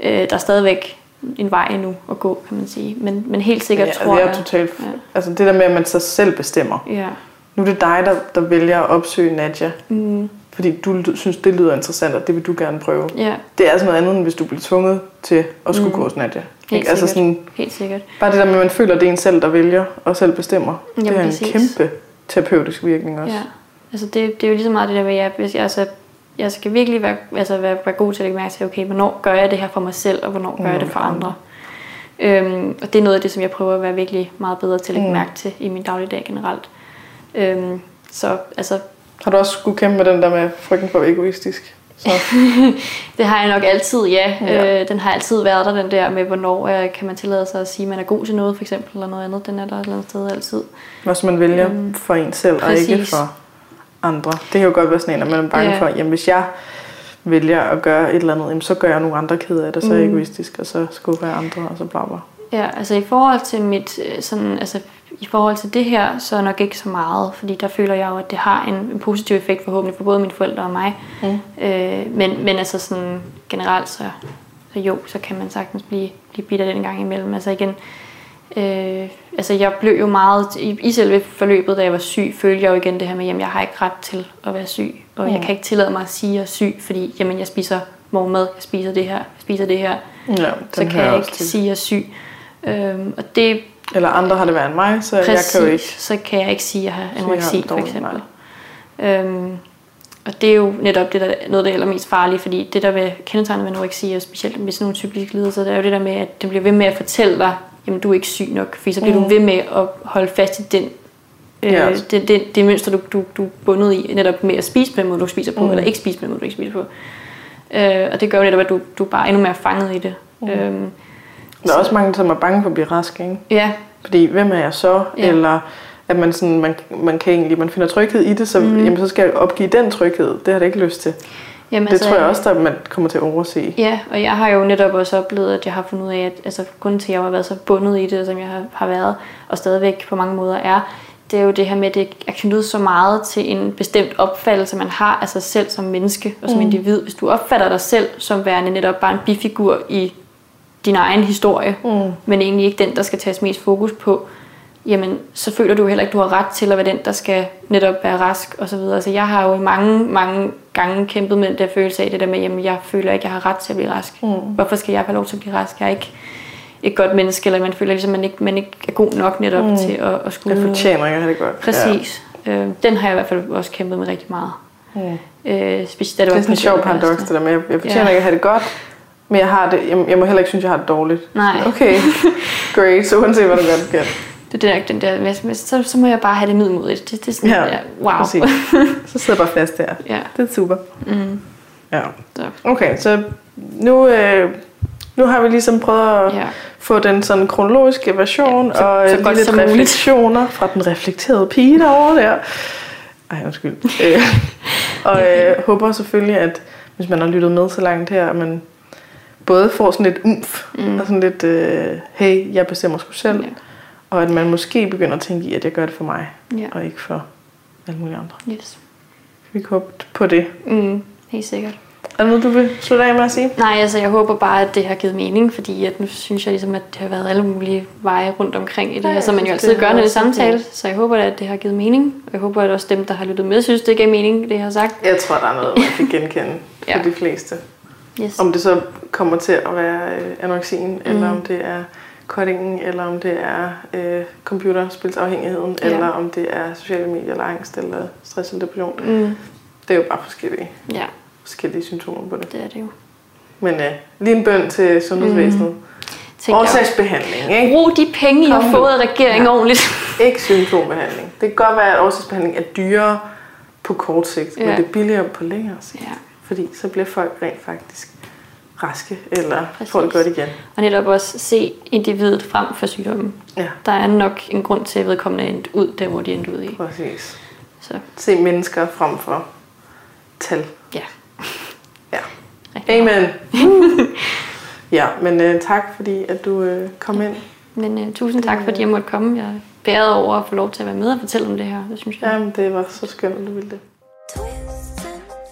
øh, der er stadigvæk en vej endnu at gå, kan man sige. Men, men helt sikkert ja, tror det er jeg... Totalt, ja. Altså det der med, at man så selv bestemmer. Ja. Nu er det dig, der, der vælger at opsøge Nadja. Mm. Fordi du synes, det lyder interessant, og det vil du gerne prøve. Ja. Det er altså noget andet, end hvis du bliver tvunget til at skulle mm. gå hos Nadja. Helt altså sådan, Helt sikkert. Bare det der med, at man føler, at det er en selv, der vælger og selv bestemmer. Jamen, det er præcis. en kæmpe terapeutisk virkning også. Ja. Altså det, det er jo lige så meget det der med, at jeg, altså, jeg skal virkelig være, altså være, være god til at lægge mærke til, okay, hvornår gør jeg det her for mig selv, og hvornår gør mm, jeg det for andre. Øhm, og det er noget af det, som jeg prøver at være virkelig meget bedre til at lægge mm. mærke til i min dagligdag generelt. Øhm, så altså... Har du også skulle kæmpe med den der med frygten for egoistisk? Så. det har jeg nok altid, ja. ja. Øh, den har altid været der, den der med, hvornår øh, kan man tillade sig at sige, at man er god til noget, for eksempel, eller noget andet. Den er der et eller andet sted altid. Også man vælger øhm, for en selv, præcis. og ikke for andre. Det kan jo godt være sådan en, at man er bange ja. for, jamen hvis jeg vælger at gøre et eller andet, jamen, så gør jeg nogle andre ked af det, så er mm. egoistisk, og så skubber jeg andre, og så bla bla. Ja, altså i forhold til mit, øh, sådan, altså i forhold til det her, så nok ikke så meget, fordi der føler jeg jo, at det har en, en positiv effekt forhåbentlig for både mine forældre og mig. Mm. Øh, men, men altså sådan generelt, så, så jo, så kan man sagtens blive, blive bitter den gang imellem. Altså igen, øh, altså jeg blev jo meget, i, i selve forløbet, da jeg var syg, følte jeg jo igen det her med, at jeg har ikke ret til at være syg, og mm. jeg kan ikke tillade mig at sige, at jeg er syg, fordi jamen, jeg spiser morgenmad, jeg spiser det her, jeg spiser det her, ja, så kan jeg ikke til. sige, at jeg er syg. Øhm, og det eller andre har det været end mig, så Præcis, jeg kan jo ikke... så kan jeg ikke sige, at jeg har anoreksi, for eksempel. Øhm, og det er jo netop det, der, noget af det mest farlige, fordi det der ved kendetegnet ved anoreksi, og specielt med sådan nogle cykliske lidelser, det er jo det der med, at den bliver ved med at fortælle dig, jamen du er ikke syg nok, for så bliver mm. du ved med at holde fast i den øh, ja. det, det, det mønster, du, du, du er bundet i, netop med at spise på den måde, du spiser på, mm. eller ikke spise på den måde, du ikke spiser på. Øh, og det gør jo netop, at du, du er bare endnu mere fanget i det. Mm. Øhm, der er også mange, som er bange for at blive rask, ikke? Ja. Fordi, hvem er jeg så? Ja. Eller at man, sådan, man, man kan egentlig, man finder tryghed i det, så, mm. jamen, så skal jeg opgive den tryghed. Det har jeg ikke lyst til. Jamen, det altså, tror jeg også, at man kommer til at overse. Ja, og jeg har jo netop også oplevet, at jeg har fundet ud af, at altså, grunden til, at jeg har været så bundet i det, som jeg har, har været, og stadigvæk på mange måder er, det er jo det her med, at det er knyttet så meget til en bestemt opfattelse, man har af sig selv som menneske og som mm. individ. Hvis du opfatter dig selv som værende netop bare en bifigur i din egen historie, mm. men egentlig ikke den, der skal tages mest fokus på, jamen så føler du heller ikke, du har ret til at være den, der skal netop være rask og så videre. Altså jeg har jo mange, mange gange kæmpet med den der følelse af det der med, jamen jeg føler ikke, jeg har ret til at blive rask. Mm. Hvorfor skal jeg have lov til at blive rask? Jeg er ikke et godt menneske, eller man føler ligesom, man ikke, man ikke er god nok netop mm. til at, at skulle... Jeg fortjener ikke det godt. Præcis. Ja. Øh, den har jeg i hvert fald også kæmpet med rigtig meget. Mm. Øh, specielt, det, det er sådan en sjov paradox, det der med, jeg fortjener ja. ikke at have det godt, men jeg, har det, jeg, jeg må heller ikke synes, jeg har det dårligt. Nej. Okay, great. Så uanset hvad du gør, det Det er der, den der så, så må jeg bare have det middelmodigt. Det, det er sådan, ja, der, wow. Præcis. Så sidder jeg bare fast der. Ja. Det er super. Mm. Ja. Så. Okay, så nu, øh, Nu har vi ligesom prøvet at ja. få den sådan kronologiske version ja, så, og så lidt refleksioner muligt. fra den reflekterede pige derovre der. Ej, undskyld. Øh, og øh, håber selvfølgelig, at hvis man har lyttet med så langt her, at man både får sådan lidt umf, mm. og sådan lidt, øh, hey, jeg bestemmer sgu selv, ja. og at man måske begynder at tænke i, at jeg gør det for mig, ja. og ikke for alle mulige andre. Yes. Vi kan håbe på det. Mm, helt sikkert. Er der noget, du vil slutte af med at sige? Nej, altså jeg håber bare, at det har givet mening, fordi at nu synes jeg ligesom, at det har været alle mulige veje rundt omkring i det ja, her, som man jo altid gør, når det er samtale. Så jeg håber, at det har givet mening. Og jeg håber, at også dem, der har lyttet med, synes, det gav mening, det jeg har sagt. Jeg tror, der er noget, man kan genkende ja. for de fleste. Yes. Om det så kommer til at være øh, anoreksien, mm. eller om det er cuttingen, eller om det er øh, computerspilsafhængigheden, ja. eller om det er sociale medier, eller angst, eller stress eller depression. Mm. Det er jo bare forskellige. Ja forskellige symptomer på det. Det er det jo. Men uh, lige en bøn til sundhedsvæsenet. Mm. Årsagsbehandling, ikke? Brug de penge, I har fået af regeringen ja. ordentligt. ikke symptombehandling. Det kan godt være, at årsagsbehandling er dyrere på kort sigt, ja. men det er billigere på længere sigt. Ja. Fordi så bliver folk rent faktisk raske, eller Præcis. får det godt igen. Og netop også se individet frem for sygdommen. Ja. Der er nok en grund til, at vedkommende er endt ud, der hvor de er endt ud i. Præcis. Så. Se mennesker frem for tal. Ja. Amen. ja, men uh, tak fordi, at du uh, kom ind. Men uh, tusind tak, fordi jeg måtte komme. Jeg bæret over at få lov til at være med og fortælle om det her. Det synes jeg. Jamen, det var så skønt, at du ville det.